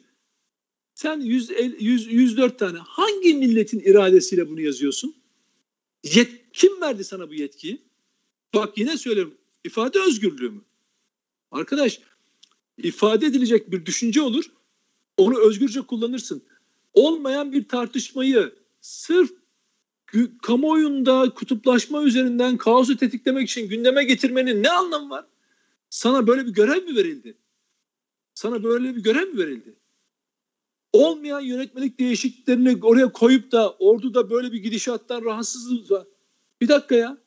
sen 100, 100, 104 tane hangi milletin iradesiyle bunu yazıyorsun? Yet, kim verdi sana bu yetkiyi? Bak yine söylüyorum. ifade özgürlüğü mü? Arkadaş ifade edilecek bir düşünce olur. Onu özgürce kullanırsın. Olmayan bir tartışmayı sırf kamuoyunda kutuplaşma üzerinden kaosu tetiklemek için gündeme getirmenin ne anlamı var? Sana böyle bir görev mi verildi? Sana böyle bir görev mi verildi? olmayan yönetmelik değişikliklerini oraya koyup da orduda böyle bir gidişattan rahatsızız var. Bir dakika ya.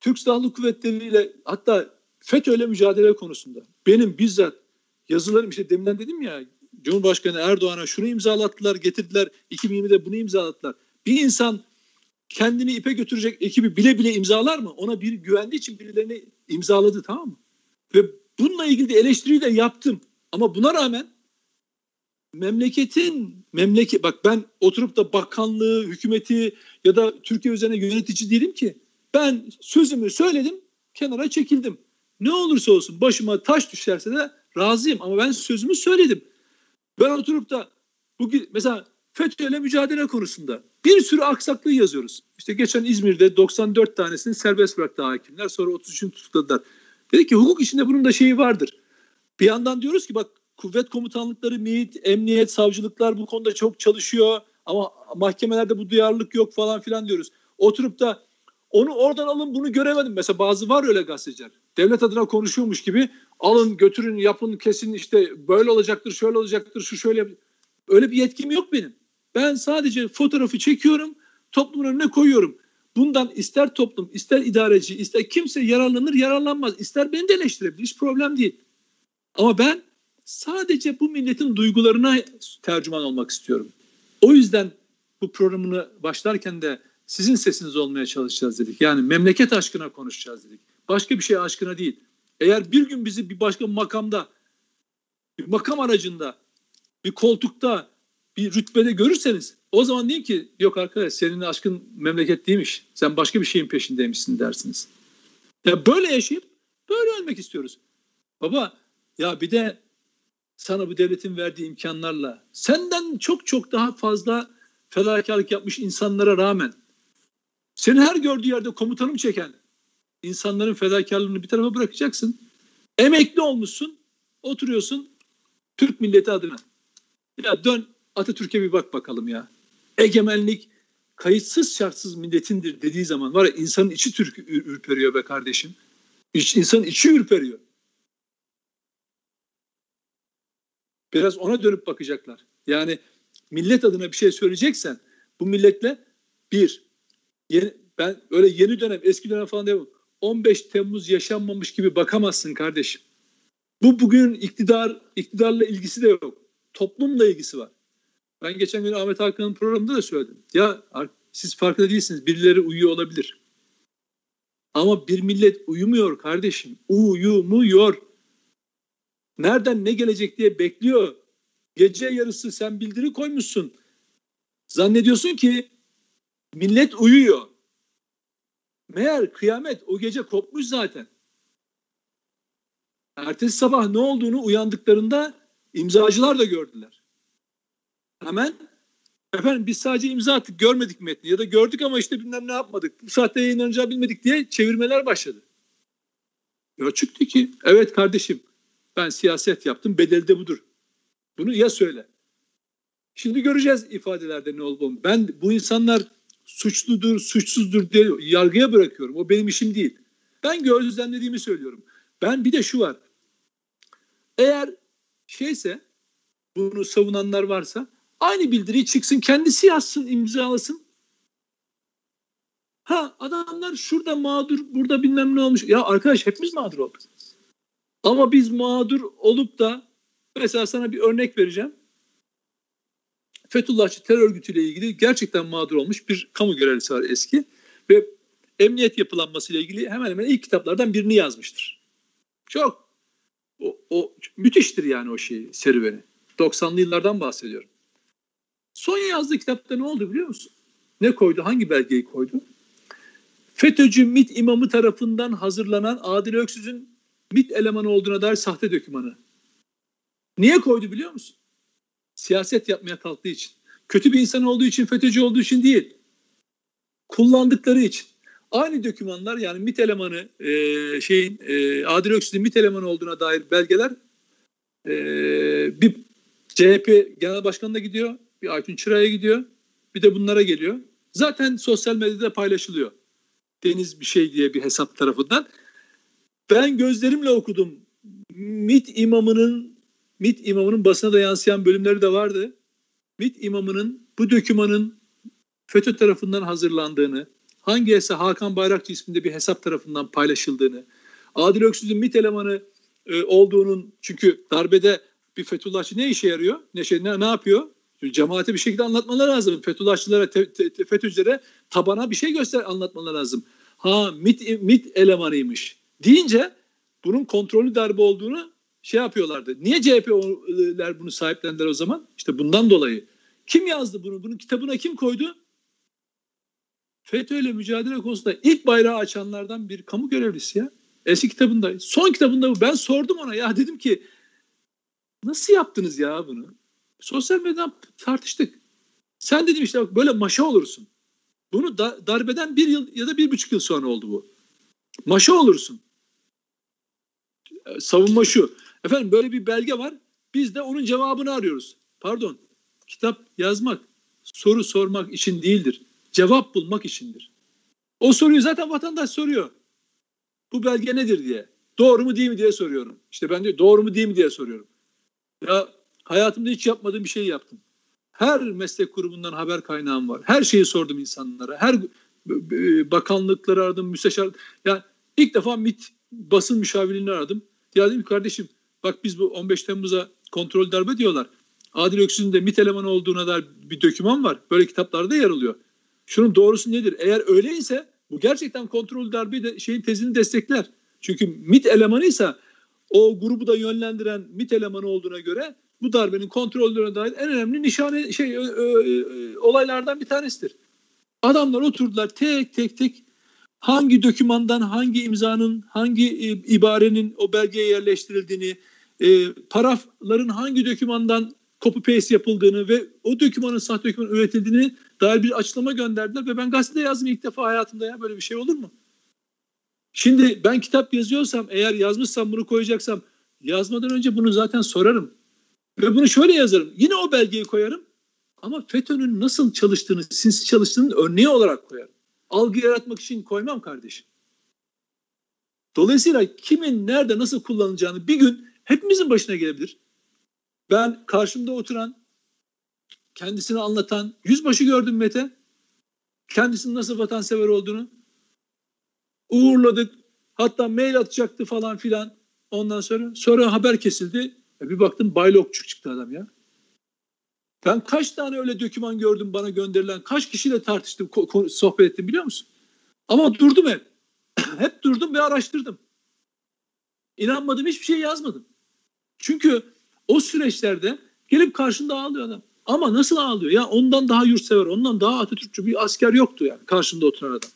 Türk Silahlı Kuvvetleri ile hatta FETÖ'yle mücadele konusunda benim bizzat yazılarım işte deminden dedim ya Cumhurbaşkanı Erdoğan'a şunu imzalattılar getirdiler 2020'de bunu imzalattılar. Bir insan kendini ipe götürecek ekibi bile bile imzalar mı? Ona bir güvendiği için birilerini imzaladı tamam mı? Ve bununla ilgili de eleştiriyi de yaptım. Ama buna rağmen memleketin memleket bak ben oturup da bakanlığı, hükümeti ya da Türkiye üzerine yönetici değilim ki. Ben sözümü söyledim, kenara çekildim. Ne olursa olsun başıma taş düşerse de razıyım ama ben sözümü söyledim. Ben oturup da bugün mesela FETÖ'yle mücadele konusunda bir sürü aksaklığı yazıyoruz. İşte geçen İzmir'de 94 tanesini serbest bıraktı hakimler. Sonra 33'ünü tutukladılar. Dedi ki hukuk içinde bunun da şeyi vardır. Bir yandan diyoruz ki bak kuvvet komutanlıkları, MİT, emniyet, savcılıklar bu konuda çok çalışıyor ama mahkemelerde bu duyarlılık yok falan filan diyoruz. Oturup da onu oradan alın bunu göremedim. Mesela bazı var öyle gazeteciler. Devlet adına konuşuyormuş gibi alın götürün yapın kesin işte böyle olacaktır şöyle olacaktır şu şöyle. Öyle bir yetkim yok benim. Ben sadece fotoğrafı çekiyorum toplumun önüne koyuyorum. Bundan ister toplum ister idareci ister kimse yararlanır yararlanmaz. İster beni de eleştirebilir hiç problem değil. Ama ben sadece bu milletin duygularına tercüman olmak istiyorum. O yüzden bu programını başlarken de sizin sesiniz olmaya çalışacağız dedik. Yani memleket aşkına konuşacağız dedik. Başka bir şey aşkına değil. Eğer bir gün bizi bir başka makamda, bir makam aracında, bir koltukta, bir rütbede görürseniz o zaman deyin ki yok arkadaş senin aşkın memleket değilmiş. Sen başka bir şeyin peşindeymişsin dersiniz. Ya böyle yaşayıp böyle ölmek istiyoruz. Baba ya bir de sana bu devletin verdiği imkanlarla senden çok çok daha fazla fedakarlık yapmış insanlara rağmen seni her gördüğü yerde komutanım çeken insanların fedakarlığını bir tarafa bırakacaksın. Emekli olmuşsun, oturuyorsun Türk milleti adına. Ya dön Atatürk'e bir bak bakalım ya. Egemenlik kayıtsız şartsız milletindir dediği zaman var ya insanın içi Türk ürperiyor be kardeşim. İç, insanın içi ürperiyor. Biraz ona dönüp bakacaklar. Yani millet adına bir şey söyleyeceksen bu milletle bir yeni, ben öyle yeni dönem eski dönem falan değil 15 Temmuz yaşanmamış gibi bakamazsın kardeşim. Bu bugün iktidar iktidarla ilgisi de yok. Toplumla ilgisi var. Ben geçen gün Ahmet Hakan'ın programında da söyledim. Ya siz farkında değilsiniz. Birileri uyuyor olabilir. Ama bir millet uyumuyor kardeşim. Uyumuyor. Nereden ne gelecek diye bekliyor. Gece yarısı sen bildiri koymuşsun. Zannediyorsun ki millet uyuyor. Meğer kıyamet o gece kopmuş zaten. Ertesi sabah ne olduğunu uyandıklarında imzacılar da gördüler. Hemen efendim biz sadece imza attık görmedik metni ya da gördük ama işte bilmem ne yapmadık. Bu saatte yayınlanacağı bilmedik diye çevirmeler başladı. Ya çıktı ki evet kardeşim ben siyaset yaptım bedeli de budur. Bunu ya söyle. Şimdi göreceğiz ifadelerde ne olduğunu. Ben bu insanlar suçludur, suçsuzdur diye yargıya bırakıyorum. O benim işim değil. Ben gözlemlediğimi söylüyorum. Ben bir de şu var. Eğer şeyse bunu savunanlar varsa aynı bildiri çıksın kendisi yazsın imzalasın. Ha adamlar şurada mağdur burada bilmem ne olmuş. Ya arkadaş hepimiz mağdur olduk. Ama biz mağdur olup da mesela sana bir örnek vereceğim. Fethullahçı terör örgütüyle ilgili gerçekten mağdur olmuş bir kamu görevlisi var eski ve emniyet yapılanması ile ilgili hemen hemen ilk kitaplardan birini yazmıştır. Çok o, o müthiştir yani o şeyi serüveni. 90'lı yıllardan bahsediyorum. Son yazdığı kitapta ne oldu biliyor musun? Ne koydu? Hangi belgeyi koydu? FETÖ'cü MIT imamı tarafından hazırlanan Adil Öksüz'ün MIT elemanı olduğuna dair sahte dokümanı. Niye koydu biliyor musun? Siyaset yapmaya kalktığı için. Kötü bir insan olduğu için, FETÖ'cü olduğu için değil. Kullandıkları için. Aynı dokümanlar yani MIT elemanı e, şeyin e, Adil Öksüz'ün MIT elemanı olduğuna dair belgeler e, bir CHP Genel Başkanı'na gidiyor, bir Aytun Çıra'ya gidiyor, bir de bunlara geliyor. Zaten sosyal medyada paylaşılıyor. Deniz bir şey diye bir hesap tarafından. Ben gözlerimle okudum. MIT imamının MIT imamının basına da yansıyan bölümleri de vardı. MIT imamının bu dökümanın FETÖ tarafından hazırlandığını, hangi hesap Hakan Bayrakçı isminde bir hesap tarafından paylaşıldığını, Adil Öksüz'ün MIT elemanı e, olduğunun çünkü darbede bir Fethullahçı ne işe yarıyor? Ne şey ne, ne yapıyor? Cemaate bir şekilde anlatmaları lazım. Fethullahçılara, te, FETÖ'cülere tabana bir şey göster anlatmaları lazım. Ha MIT, MIT elemanıymış deyince bunun kontrollü darbe olduğunu şey yapıyorlardı. Niye CHP'ler bunu sahiplendiler o zaman? İşte bundan dolayı. Kim yazdı bunu? Bunun kitabına kim koydu? FETÖ ile mücadele konusunda ilk bayrağı açanlardan bir kamu görevlisi ya. Eski kitabında. Son kitabında bu. Ben sordum ona ya dedim ki nasıl yaptınız ya bunu? Sosyal medyadan tartıştık. Sen dedim işte bak böyle maşa olursun. Bunu da, darbeden bir yıl ya da bir buçuk yıl sonra oldu bu. Maşa olursun. Savunma şu. Efendim böyle bir belge var. Biz de onun cevabını arıyoruz. Pardon. Kitap yazmak, soru sormak için değildir. Cevap bulmak içindir. O soruyu zaten vatandaş soruyor. Bu belge nedir diye. Doğru mu değil mi diye soruyorum. İşte ben de doğru mu değil mi diye soruyorum. Ya hayatımda hiç yapmadığım bir şey yaptım. Her meslek grubundan haber kaynağım var. Her şeyi sordum insanlara. Her bakanlıkları aradım, müsteşar. Yani ilk defa MIT basın müşavirliğini aradım. Ya dedim kardeşim bak biz bu 15 Temmuz'a kontrol darbe diyorlar. Adil Öksüz'ün de MIT elemanı olduğuna dair bir döküman var. Böyle kitaplarda yer alıyor. Şunun doğrusu nedir? Eğer öyleyse bu gerçekten kontrol darbe de şeyin tezini destekler. Çünkü MIT elemanıysa o grubu da yönlendiren MIT elemanı olduğuna göre bu darbenin kontrollerine dair en önemli nişane şey ö, ö, ö, olaylardan bir tanesidir. Adamlar oturdular tek tek tek hangi dokümandan hangi imzanın hangi e, ibarenin o belgeye yerleştirildiğini e, parafların hangi dokümandan copy paste yapıldığını ve o dokümanın sahte doküman üretildiğini dair bir açıklama gönderdiler ve ben gazetede yazdım ilk defa hayatımda ya böyle bir şey olur mu? Şimdi ben kitap yazıyorsam eğer yazmışsam bunu koyacaksam yazmadan önce bunu zaten sorarım. Ve bunu şöyle yazarım. Yine o belgeyi koyarım ama FETÖ'nün nasıl çalıştığını, sinsi çalıştığının örneği olarak koyarım. Algı yaratmak için koymam kardeşim. Dolayısıyla kimin nerede nasıl kullanılacağını bir gün hepimizin başına gelebilir. Ben karşımda oturan, kendisini anlatan yüzbaşı gördüm Mete. Kendisinin nasıl vatansever olduğunu. Uğurladık. Hatta mail atacaktı falan filan. Ondan sonra sonra haber kesildi. E bir baktım Baylokçuk çıktı adam ya. Ben kaç tane öyle döküman gördüm bana gönderilen. Kaç kişiyle tartıştım, sohbet ettim biliyor musun? Ama durdum hep. hep durdum ve araştırdım. İnanmadım hiçbir şey yazmadım. Çünkü o süreçlerde gelip karşında ağlıyor adam. Ama nasıl ağlıyor? Ya ondan daha yurtsever, ondan daha Atatürkçü bir asker yoktu yani karşında oturan adam.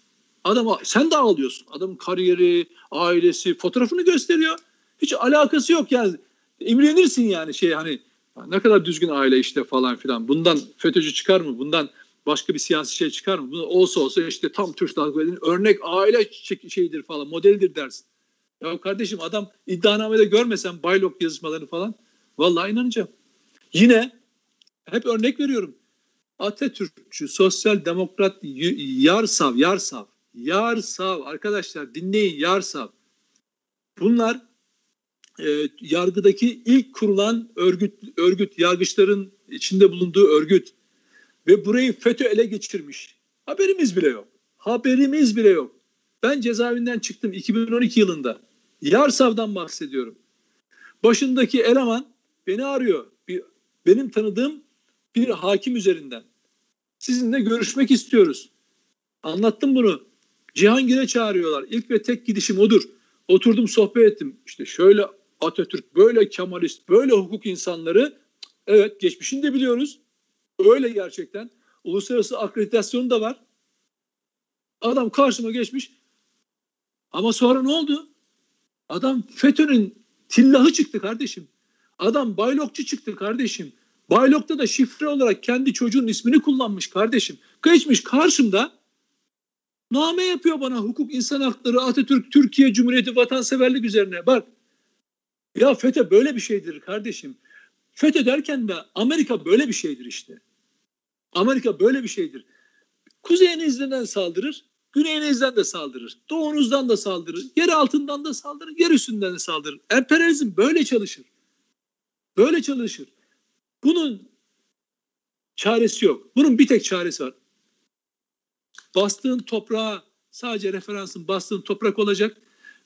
Adam sen de ağlıyorsun. Adamın kariyeri, ailesi, fotoğrafını gösteriyor. Hiç alakası yok yani. İmrenirsin yani şey hani ne kadar düzgün aile işte falan filan. Bundan FETÖ'cü çıkar mı? Bundan başka bir siyasi şey çıkar mı? Bunu olsa olsa işte tam Türk Halk örnek aile şeyidir falan, modelidir dersin. Ya kardeşim adam iddianamede görmesen Baylok yazışmalarını falan vallahi inanacağım. Yine hep örnek veriyorum. Atatürkçü, sosyal demokrat Yarsav, Yarsav, Yarsav arkadaşlar dinleyin Yarsav. Bunlar e, yargıdaki ilk kurulan örgüt, örgüt, yargıçların içinde bulunduğu örgüt ve burayı FETÖ ele geçirmiş. Haberimiz bile yok. Haberimiz bile yok. Ben cezaevinden çıktım 2012 yılında. Yarsav'dan bahsediyorum. Başındaki eleman beni arıyor. Bir, benim tanıdığım bir hakim üzerinden. Sizinle görüşmek istiyoruz. Anlattım bunu. Cihangir'e çağırıyorlar. İlk ve tek gidişim odur. Oturdum sohbet ettim. İşte şöyle Atatürk, böyle Kemalist, böyle hukuk insanları evet geçmişini de biliyoruz. Öyle gerçekten. Uluslararası akreditasyonu da var. Adam karşıma geçmiş. Ama sonra ne oldu? Adam FETÖ'nün tillahı çıktı kardeşim. Adam baylokçu çıktı kardeşim. Baylok'ta da şifre olarak kendi çocuğun ismini kullanmış kardeşim. Geçmiş karşımda name yapıyor bana hukuk, insan hakları, Atatürk, Türkiye Cumhuriyeti, vatanseverlik üzerine. Bak ya FETÖ böyle bir şeydir kardeşim. FETÖ derken de Amerika böyle bir şeydir işte. Amerika böyle bir şeydir. Kuzeyinizden saldırır, güneyinizden de saldırır. Doğunuzdan da saldırır, yer altından da saldırır, yer üstünden de saldırır. Emperyalizm böyle çalışır. Böyle çalışır. Bunun çaresi yok. Bunun bir tek çaresi var. Bastığın toprağa sadece referansın bastığın toprak olacak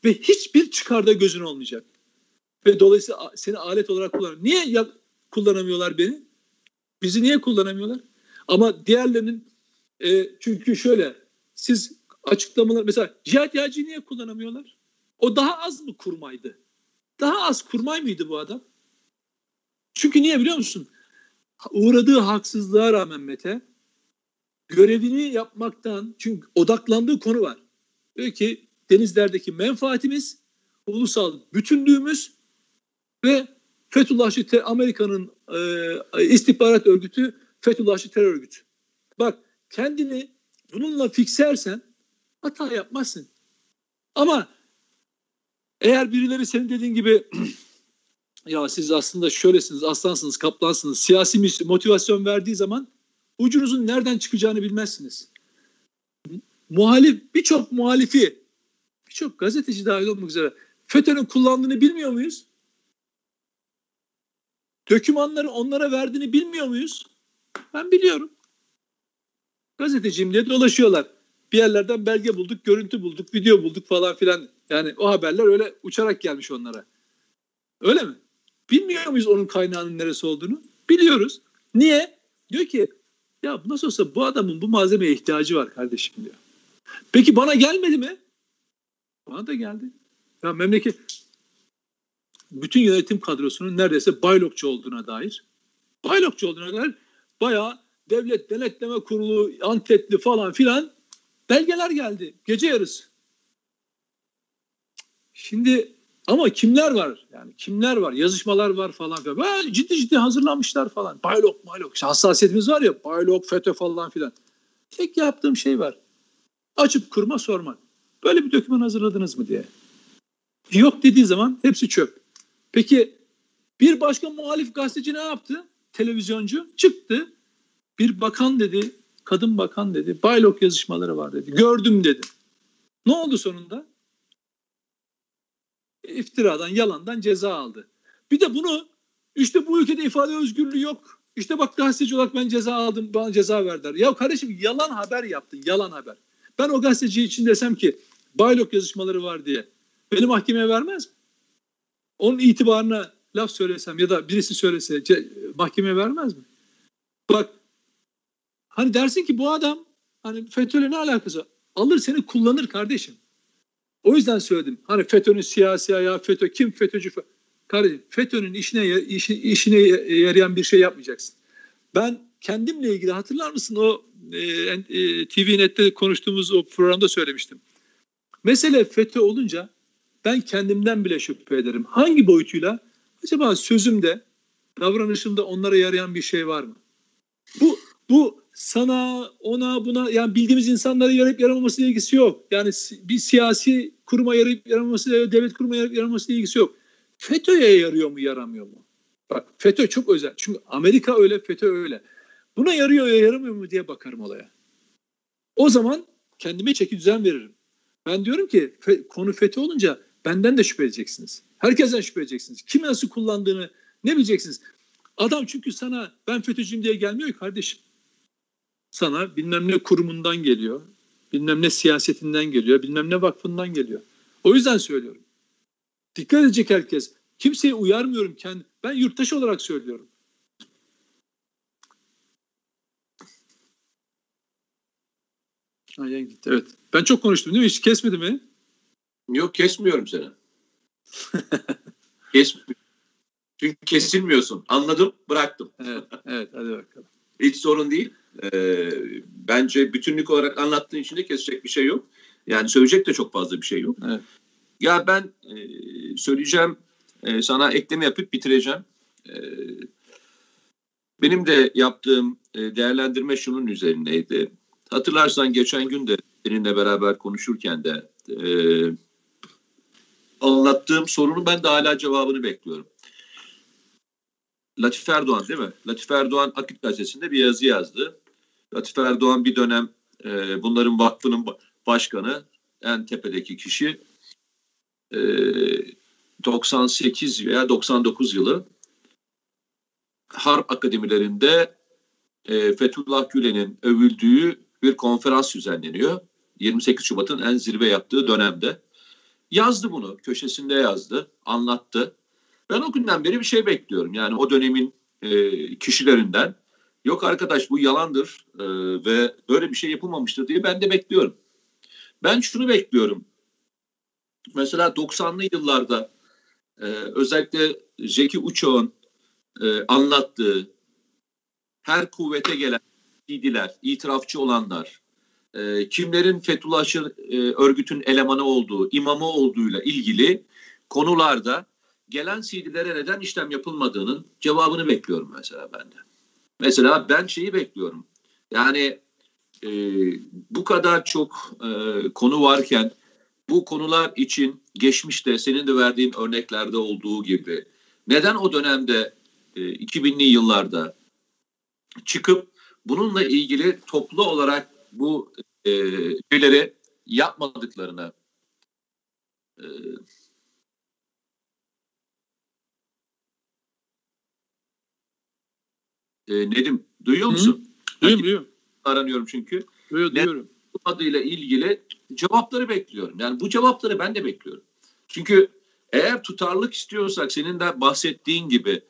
ve hiçbir çıkarda gözün olmayacak. Ve dolayısıyla seni alet olarak kullanır. Niye ya, kullanamıyorlar beni? Bizi niye kullanamıyorlar? Ama diğerlerinin e, çünkü şöyle siz açıklamalar mesela Cihat Yağcı'yı niye kullanamıyorlar? O daha az mı kurmaydı? Daha az kurmay mıydı bu adam? Çünkü niye biliyor musun? Uğradığı haksızlığa rağmen Mete görevini yapmaktan çünkü odaklandığı konu var. Diyor ki denizlerdeki menfaatimiz, ulusal bütünlüğümüz ve Fethullahçı Amerika'nın e, istihbarat örgütü Fethullahçı terör örgütü. Bak kendini bununla fiksersen hata yapmazsın. Ama eğer birileri senin dediğin gibi ya siz aslında şöylesiniz, aslansınız, kaplansınız, siyasi motivasyon verdiği zaman ucunuzun nereden çıkacağını bilmezsiniz. Muhalif, birçok muhalifi, birçok gazeteci dahil olmak üzere FETÖ'nün kullandığını bilmiyor muyuz? Dökümanları onlara verdiğini bilmiyor muyuz? Ben biliyorum. Gazeteciyim diye dolaşıyorlar. Bir yerlerden belge bulduk, görüntü bulduk, video bulduk falan filan. Yani o haberler öyle uçarak gelmiş onlara. Öyle mi? Bilmiyor muyuz onun kaynağının neresi olduğunu? Biliyoruz. Niye? Diyor ki ya nasıl olsa bu adamın bu malzemeye ihtiyacı var kardeşim diyor. Peki bana gelmedi mi? Bana da geldi. Ya memleket bütün yönetim kadrosunun neredeyse baylokçu olduğuna dair baylokçu olduğuna dair bayağı devlet denetleme kurulu anketli falan filan belgeler geldi gece yarısı. Şimdi ama kimler var? Yani kimler var? Yazışmalar var falan filan. Böyle ciddi ciddi hazırlanmışlar falan. Baylok, baylok. İşte hassasiyetimiz var ya. Baylok, FETÖ falan filan. Tek yaptığım şey var. Açıp kurma sormak. Böyle bir doküman hazırladınız mı diye. Yok dediği zaman hepsi çöp. Peki bir başka muhalif gazeteci ne yaptı? Televizyoncu çıktı. Bir bakan dedi, kadın bakan dedi. Baylok yazışmaları var dedi. Gördüm dedi. Ne oldu sonunda? iftiradan, yalandan ceza aldı. Bir de bunu işte bu ülkede ifade özgürlüğü yok. İşte bak gazeteci olarak ben ceza aldım, bana ceza verdiler. Ya kardeşim yalan haber yaptın, yalan haber. Ben o gazeteci için desem ki baylok yazışmaları var diye beni mahkemeye vermez mi? Onun itibarına laf söylesem ya da birisi söylese mahkemeye vermez mi? Bak hani dersin ki bu adam hani FETÖ'yle ne alakası Alır seni kullanır kardeşim. O yüzden söyledim. Hani FETÖ'nün siyasi ayağı FETÖ kim FETÖ'cü? Kardeşim FETÖ'nün işine işi, işine yarayan bir şey yapmayacaksın. Ben kendimle ilgili hatırlar mısın o e, e, TV Net'te konuştuğumuz o programda söylemiştim. Mesele FETÖ olunca ben kendimden bile şüphe ederim. Hangi boyutuyla? Acaba sözümde, davranışımda onlara yarayan bir şey var mı? Bu bu sana, ona, buna yani bildiğimiz insanlara yarayıp yaramaması ilgisi yok. Yani bir siyasi kuruma yarayıp yaramaması, devlet kuruma yarayıp yaramaması ilgisi yok. FETÖ'ye yarıyor mu, yaramıyor mu? Bak FETÖ çok özel. Çünkü Amerika öyle, FETÖ öyle. Buna yarıyor ya yaramıyor mu diye bakarım olaya. O zaman kendime çeki düzen veririm. Ben diyorum ki konu FETÖ olunca benden de şüphe edeceksiniz. Herkesten şüphe edeceksiniz. Kimi nasıl kullandığını ne bileceksiniz. Adam çünkü sana ben FETÖ'cüyüm diye gelmiyor ki kardeşim. Sana bilmem ne kurumundan geliyor. Bilmem ne siyasetinden geliyor. Bilmem ne vakfından geliyor. O yüzden söylüyorum. Dikkat edecek herkes. Kimseyi uyarmıyorum. Kendi, ben yurttaş olarak söylüyorum. Aynen gitti. Evet. Ben çok konuştum değil mi? Hiç kesmedi mi? Yok kesmiyorum seni. Kesmiyorum. Çünkü kesilmiyorsun. Anladım, bıraktım. Evet, evet hadi bakalım. Hiç sorun değil. Ee, bence bütünlük olarak anlattığın için de kesecek bir şey yok. Yani söyleyecek de çok fazla bir şey yok. Evet. Ya ben e, söyleyeceğim, e, sana ekleme yapıp bitireceğim. E, benim de yaptığım e, değerlendirme şunun üzerindeydi. Hatırlarsan geçen gün de seninle beraber konuşurken de e, anlattığım sorunun ben de hala cevabını bekliyorum. Latif Erdoğan değil mi? Latif Erdoğan Akit Gazetesi'nde bir yazı yazdı. Latif Erdoğan bir dönem e, bunların vakfının başkanı, en tepedeki kişi e, 98 veya 99 yılı Harp Akademilerinde e, Fethullah Gülen'in övüldüğü bir konferans düzenleniyor. 28 Şubat'ın en zirve yaptığı dönemde. Yazdı bunu, köşesinde yazdı, anlattı. Ben o günden beri bir şey bekliyorum. Yani o dönemin e, kişilerinden yok arkadaş bu yalandır e, ve böyle bir şey yapılmamıştır diye ben de bekliyorum. Ben şunu bekliyorum. Mesela 90'lı yıllarda e, özellikle Zeki Uçak'ın e, anlattığı her kuvvete gelen idiler, itirafçı olanlar, e, kimlerin Fethullahçı e, örgütün elemanı olduğu, imamı olduğuyla ilgili konularda gelen CD'lere neden işlem yapılmadığının cevabını bekliyorum mesela ben de. Mesela ben şeyi bekliyorum. Yani e, bu kadar çok e, konu varken bu konular için geçmişte senin de verdiğin örneklerde olduğu gibi neden o dönemde e, 2000'li yıllarda çıkıp bununla ilgili toplu olarak bu e, şeyleri yapmadıklarını e, e, Nedim duyuyor musun? Duyuyorum, duyuyorum. Aranıyorum çünkü. Duyuyor, duyuyorum. adıyla ilgili cevapları bekliyorum. Yani bu cevapları ben de bekliyorum. Çünkü eğer tutarlılık istiyorsak senin de bahsettiğin gibi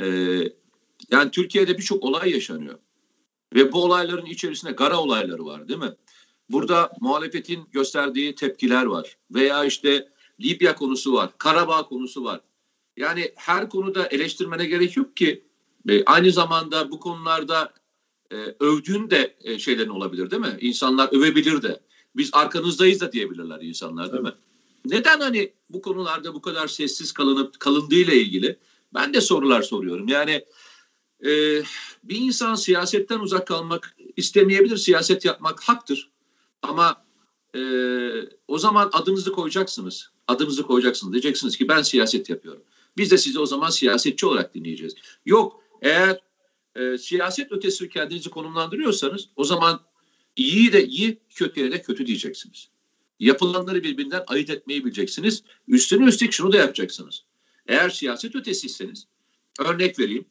e, yani Türkiye'de birçok olay yaşanıyor. Ve bu olayların içerisinde gara olayları var değil mi? Burada muhalefetin gösterdiği tepkiler var. Veya işte Libya konusu var, Karabağ konusu var. Yani her konuda eleştirmene gerek yok ki. E, aynı zamanda bu konularda e, övdüğün de e, şeylerin olabilir değil mi? İnsanlar övebilir de. Biz arkanızdayız da diyebilirler insanlar değil mi? Neden hani bu konularda bu kadar sessiz kalınıp kalındığıyla ilgili ben de sorular soruyorum. Yani e, bir insan siyasetten uzak kalmak istemeyebilir. Siyaset yapmak haktır. Ama e, o zaman adınızı koyacaksınız. Adınızı koyacaksınız. Diyeceksiniz ki ben siyaset yapıyorum. Biz de sizi o zaman siyasetçi olarak dinleyeceğiz. Yok eğer e, siyaset ötesi kendinizi konumlandırıyorsanız o zaman iyi de iyi, kötüye de kötü diyeceksiniz. Yapılanları birbirinden ayırt etmeyi bileceksiniz. Üstüne üstlük şunu da yapacaksınız. Eğer siyaset ötesiyseniz, örnek vereyim,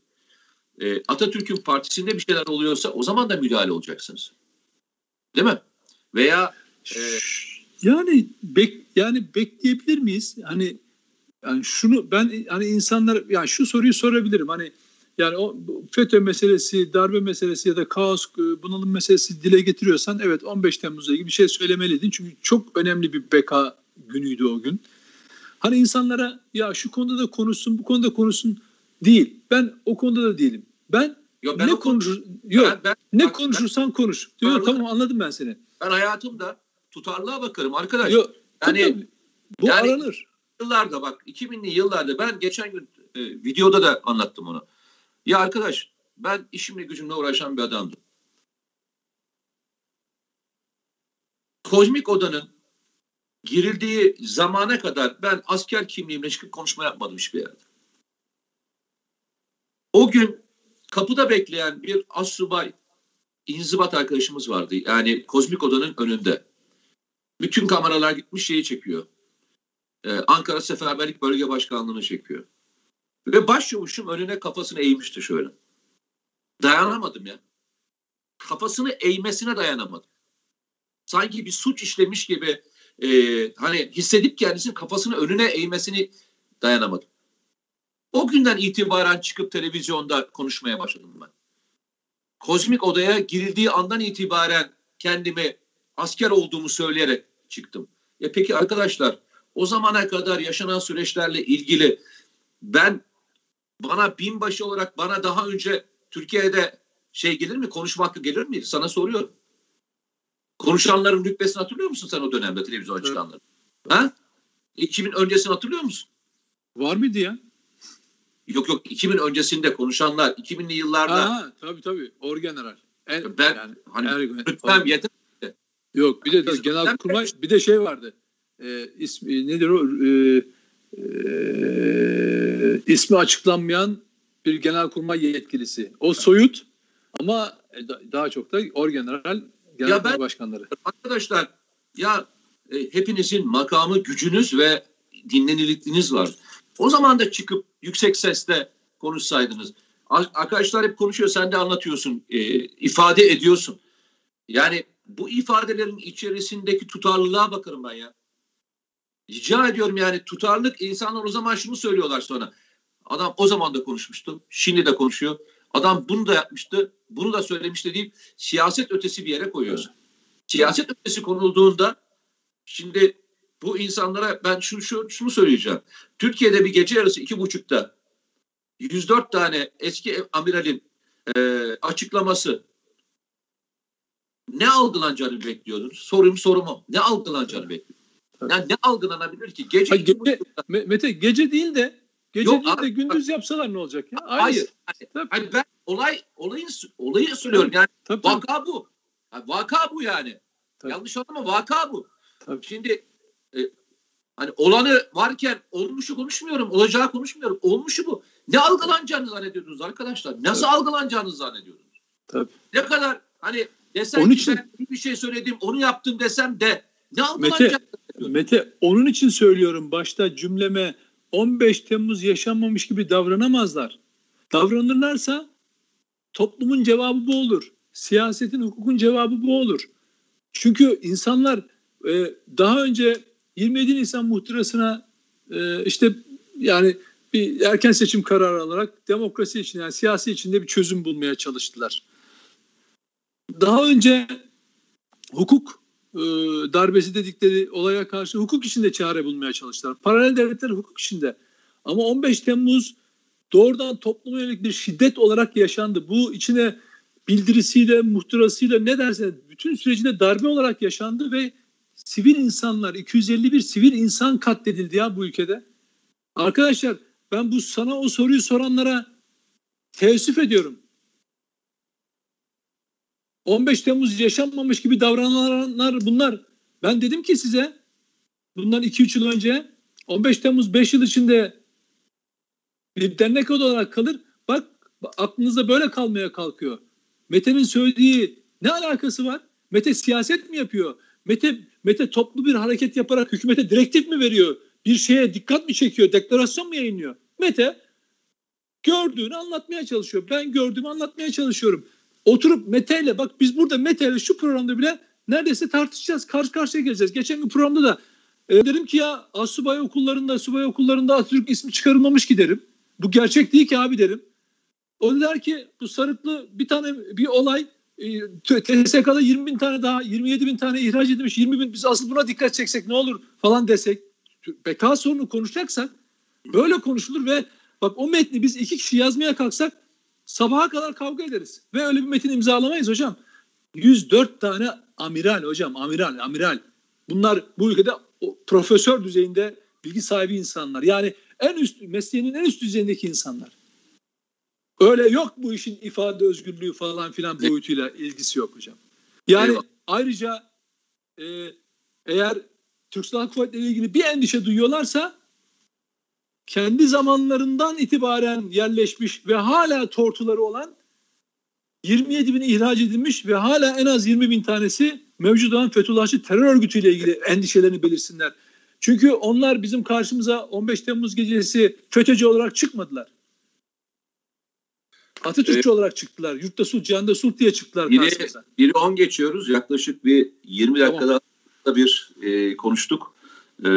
e, Atatürk'ün partisinde bir şeyler oluyorsa o zaman da müdahale olacaksınız. Değil mi? Veya e, yani bek yani bekleyebilir miyiz? Hani yani şunu ben hani insanlar yani şu soruyu sorabilirim. Hani yani o FETÖ meselesi, darbe meselesi ya da kaos e, bunalım meselesi dile getiriyorsan evet 15 Temmuz'la ilgili bir şey söylemeliydin. Çünkü çok önemli bir beka günüydü o gün. Hani insanlara ya şu konuda da konuşsun, bu konuda konuşsun değil. Ben o konuda da değilim. Ben, Yo, ben ne konuşur yok ben, ben, ne bak, konuşursan konuş. Ben, Yok, tamam anladım ben seni. Ben hayatımda tutarlığa bakarım arkadaş. Yok, yani tabii, bu yani- aranır. yıllarda bak 2000'li yıllarda ben geçen gün e, videoda da anlattım onu. Ya arkadaş ben işimle gücümle uğraşan bir adamdım. Kozmik odanın girildiği zamana kadar ben asker kimliğimle çıkıp konuşma yapmadım hiçbir yerde. O gün kapıda bekleyen bir assubay inzibat arkadaşımız vardı. Yani kozmik odanın önünde. Bütün kameralar gitmiş şeyi çekiyor. Ee, Ankara Seferberlik Bölge Başkanlığı'nı çekiyor. Ve başçavuşum önüne kafasını eğmişti şöyle. Dayanamadım ya. Kafasını eğmesine dayanamadım. Sanki bir suç işlemiş gibi e, hani hissedip kendisinin kafasını önüne eğmesini dayanamadım. O günden itibaren çıkıp televizyonda konuşmaya başladım ben. Kozmik odaya girildiği andan itibaren kendimi asker olduğumu söyleyerek çıktım. Ya peki arkadaşlar o zamana kadar yaşanan süreçlerle ilgili ben bana binbaşı olarak bana daha önce Türkiye'de şey gelir mi? Konuşma hakkı gelir mi? Sana soruyorum. Konuşanların rütbesini hatırlıyor musun sen o dönemde televizyon evet. çıkanları? Ha? 2000 öncesini hatırlıyor musun? Var mıydı ya? Yok yok 2000 öncesinde konuşanlar 2000'li yıllarda. Aa, tabii tabii orgeneral. En, ben yani, hani er, rütbem yeter. Yok bir de, de genel kurmay bir de şey vardı. E, ismi nedir o? E, e, ismi açıklanmayan bir genel kurmay yetkilisi. O soyut ama daha çok da orgeneral genel ya ben, başkanları. Arkadaşlar ya e, hepinizin makamı, gücünüz ve dinlenirliğiniz var. O zaman da çıkıp yüksek sesle konuşsaydınız. Arkadaşlar hep konuşuyor, sen de anlatıyorsun, e, ifade ediyorsun. Yani bu ifadelerin içerisindeki tutarlılığa bakarım ben ya. Rica ediyorum yani tutarlılık insanlar o zaman şunu söylüyorlar sonra. Adam o zaman da konuşmuştu, şimdi de konuşuyor. Adam bunu da yapmıştı, bunu da söylemişti deyip siyaset ötesi bir yere koyuyorsun. Siyaset ötesi konulduğunda şimdi bu insanlara ben şu, şu şunu söyleyeceğim. Türkiye'de bir gece yarısı iki buçukta 104 tane eski amiralin e, açıklaması ne algılanacağını bekliyordunuz? Sorum sorumu. Ne algılanacağını bekliyordunuz? Yani ne algılanabilir ki? Gece, Hayır, gece Mete gece değil de gece Yok, değil de gündüz yapsalar ne olacak ya? Hayır. Hayır. hayır ben olay olayın olayı söylüyorum. Yani tabii, tabii. vaka bu. Yani vaka bu yani. Tabii. Yanlış anlama vaka bu. Tabii. Şimdi e, hani olanı varken olmuşu konuşmuyorum, olacağı konuşmuyorum. Olmuşu bu. Ne algılanacağını zannediyordunuz arkadaşlar? Nasıl Tabii. algılanacağını zannediyordunuz? Tabii. Ne kadar hani desem onun için, ben bir şey söyledim, onu yaptım desem de ne algılanacak? Mete, Mete onun için söylüyorum başta cümleme 15 Temmuz yaşanmamış gibi davranamazlar. Davranırlarsa toplumun cevabı bu olur. Siyasetin, hukukun cevabı bu olur. Çünkü insanlar e, daha önce 27 Nisan muhtırasına e, işte yani bir erken seçim kararı alarak demokrasi için yani siyasi içinde bir çözüm bulmaya çalıştılar. Daha önce hukuk e, darbesi dedikleri olaya karşı hukuk içinde çare bulmaya çalıştılar. Paralel devletler hukuk içinde. Ama 15 Temmuz doğrudan topluma yönelik bir şiddet olarak yaşandı. Bu içine bildirisiyle, muhtırasıyla ne dersen bütün sürecinde darbe olarak yaşandı ve sivil insanlar 251 sivil insan katledildi ya bu ülkede. Arkadaşlar ben bu sana o soruyu soranlara teessüf ediyorum. 15 Temmuz yaşanmamış gibi davrananlar bunlar. Ben dedim ki size bundan 2-3 yıl önce 15 Temmuz 5 yıl içinde bir dernek olarak kalır. Bak aklınızda böyle kalmaya kalkıyor. Mete'nin söylediği ne alakası var? Mete siyaset mi yapıyor? Mete Mete toplu bir hareket yaparak hükümete direktif mi veriyor? Bir şeye dikkat mi çekiyor? Deklarasyon mu yayınlıyor? Mete gördüğünü anlatmaya çalışıyor. Ben gördüğümü anlatmaya çalışıyorum. Oturup Mete ile bak biz burada Mete ile şu programda bile neredeyse tartışacağız. Karşı karşıya geleceğiz. Geçen gün programda da e, dedim ki ya asubay okullarında, subay okullarında Atatürk ismi çıkarılmamış ki derim. Bu gerçek değil ki abi derim. O der ki bu sarıklı bir tane bir olay TSK'da 20 bin tane daha 27 bin tane ihraç edilmiş 20 bin biz asıl buna dikkat çeksek ne olur falan desek beka sorunu konuşacaksak böyle konuşulur ve bak o metni biz iki kişi yazmaya kalksak sabaha kadar kavga ederiz ve öyle bir metin imzalamayız hocam. 104 tane amiral hocam amiral amiral bunlar bu ülkede profesör düzeyinde bilgi sahibi insanlar yani en üst mesleğinin en üst düzeyindeki insanlar. Öyle yok bu işin ifade özgürlüğü falan filan boyutuyla ilgisi yok hocam. Yani Eyvallah. ayrıca e, eğer Türk Silahlı Kuvvetleri ile ilgili bir endişe duyuyorlarsa kendi zamanlarından itibaren yerleşmiş ve hala tortuları olan 27 bin ihraç edilmiş ve hala en az 20 bin tanesi mevcut olan Fethullahçı terör örgütüyle ilgili endişelerini belirsinler. Çünkü onlar bizim karşımıza 15 Temmuz gecesi FETÖ'cü olarak çıkmadılar. Atatürkçü evet. olarak çıktılar. Yurtta sulh, cihanda sulh diye çıktılar biri, karşımıza. Biri 10 geçiyoruz. Yaklaşık bir 20 dakikada tamam. bir e, konuştuk. E,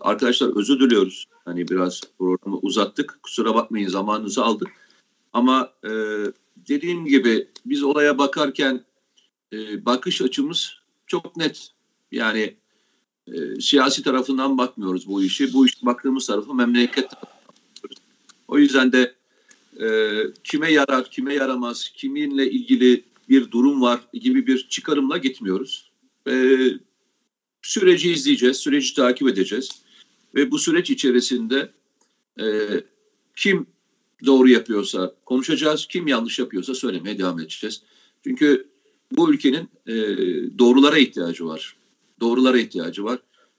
arkadaşlar özür diliyoruz. Hani biraz programı uzattık. Kusura bakmayın zamanınızı aldık. Ama e, dediğim gibi biz olaya bakarken e, bakış açımız çok net. Yani e, siyasi tarafından bakmıyoruz bu işi. Bu iş baktığımız tarafı memleket O yüzden de e, kime yarar, kime yaramaz, kiminle ilgili bir durum var gibi bir çıkarımla gitmiyoruz. E, süreci izleyeceğiz, süreci takip edeceğiz. Ve bu süreç içerisinde e, kim doğru yapıyorsa konuşacağız, kim yanlış yapıyorsa söylemeye devam edeceğiz. Çünkü bu ülkenin e, doğrulara ihtiyacı var. Doğrulara ihtiyacı var.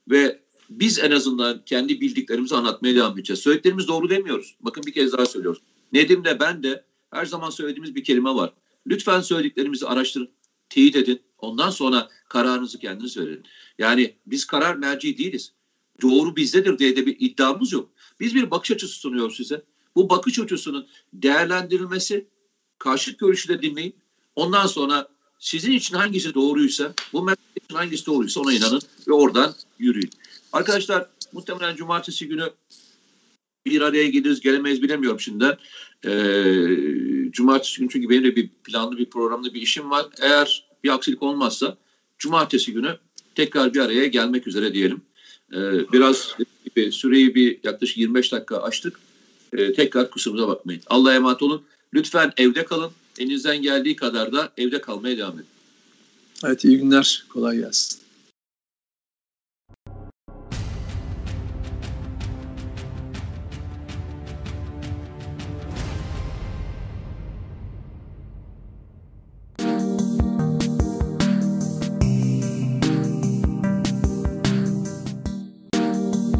Ve biz en azından kendi bildiklerimizi anlatmaya devam edeceğiz. Söylediklerimiz doğru demiyoruz. Bakın bir kez daha söylüyoruz. Nedim de ben de her zaman söylediğimiz bir kelime var. Lütfen söylediklerimizi araştırın, teyit edin. Ondan sonra kararınızı kendiniz verin. Yani biz karar merci değiliz. Doğru bizdedir diye de bir iddiamız yok. Biz bir bakış açısı sunuyoruz size. Bu bakış açısının değerlendirilmesi, karşıt görüşü de dinleyin. Ondan sonra sizin için hangisi doğruysa, bu memleket için hangisi doğruysa ona inanın ve oradan yürüyün. Arkadaşlar muhtemelen cumartesi günü bir araya geliriz gelemeyiz bilemiyorum şimdi. Ee, cumartesi günü çünkü benim de bir planlı bir programlı bir işim var. Eğer bir aksilik olmazsa cumartesi günü tekrar bir araya gelmek üzere diyelim. Ee, biraz bir süreyi bir yaklaşık 25 dakika açtık. Ee, tekrar kusurumuza bakmayın. Allah'a emanet olun. Lütfen evde kalın. Elinizden geldiği kadar da evde kalmaya devam edin. Evet iyi günler. Kolay gelsin.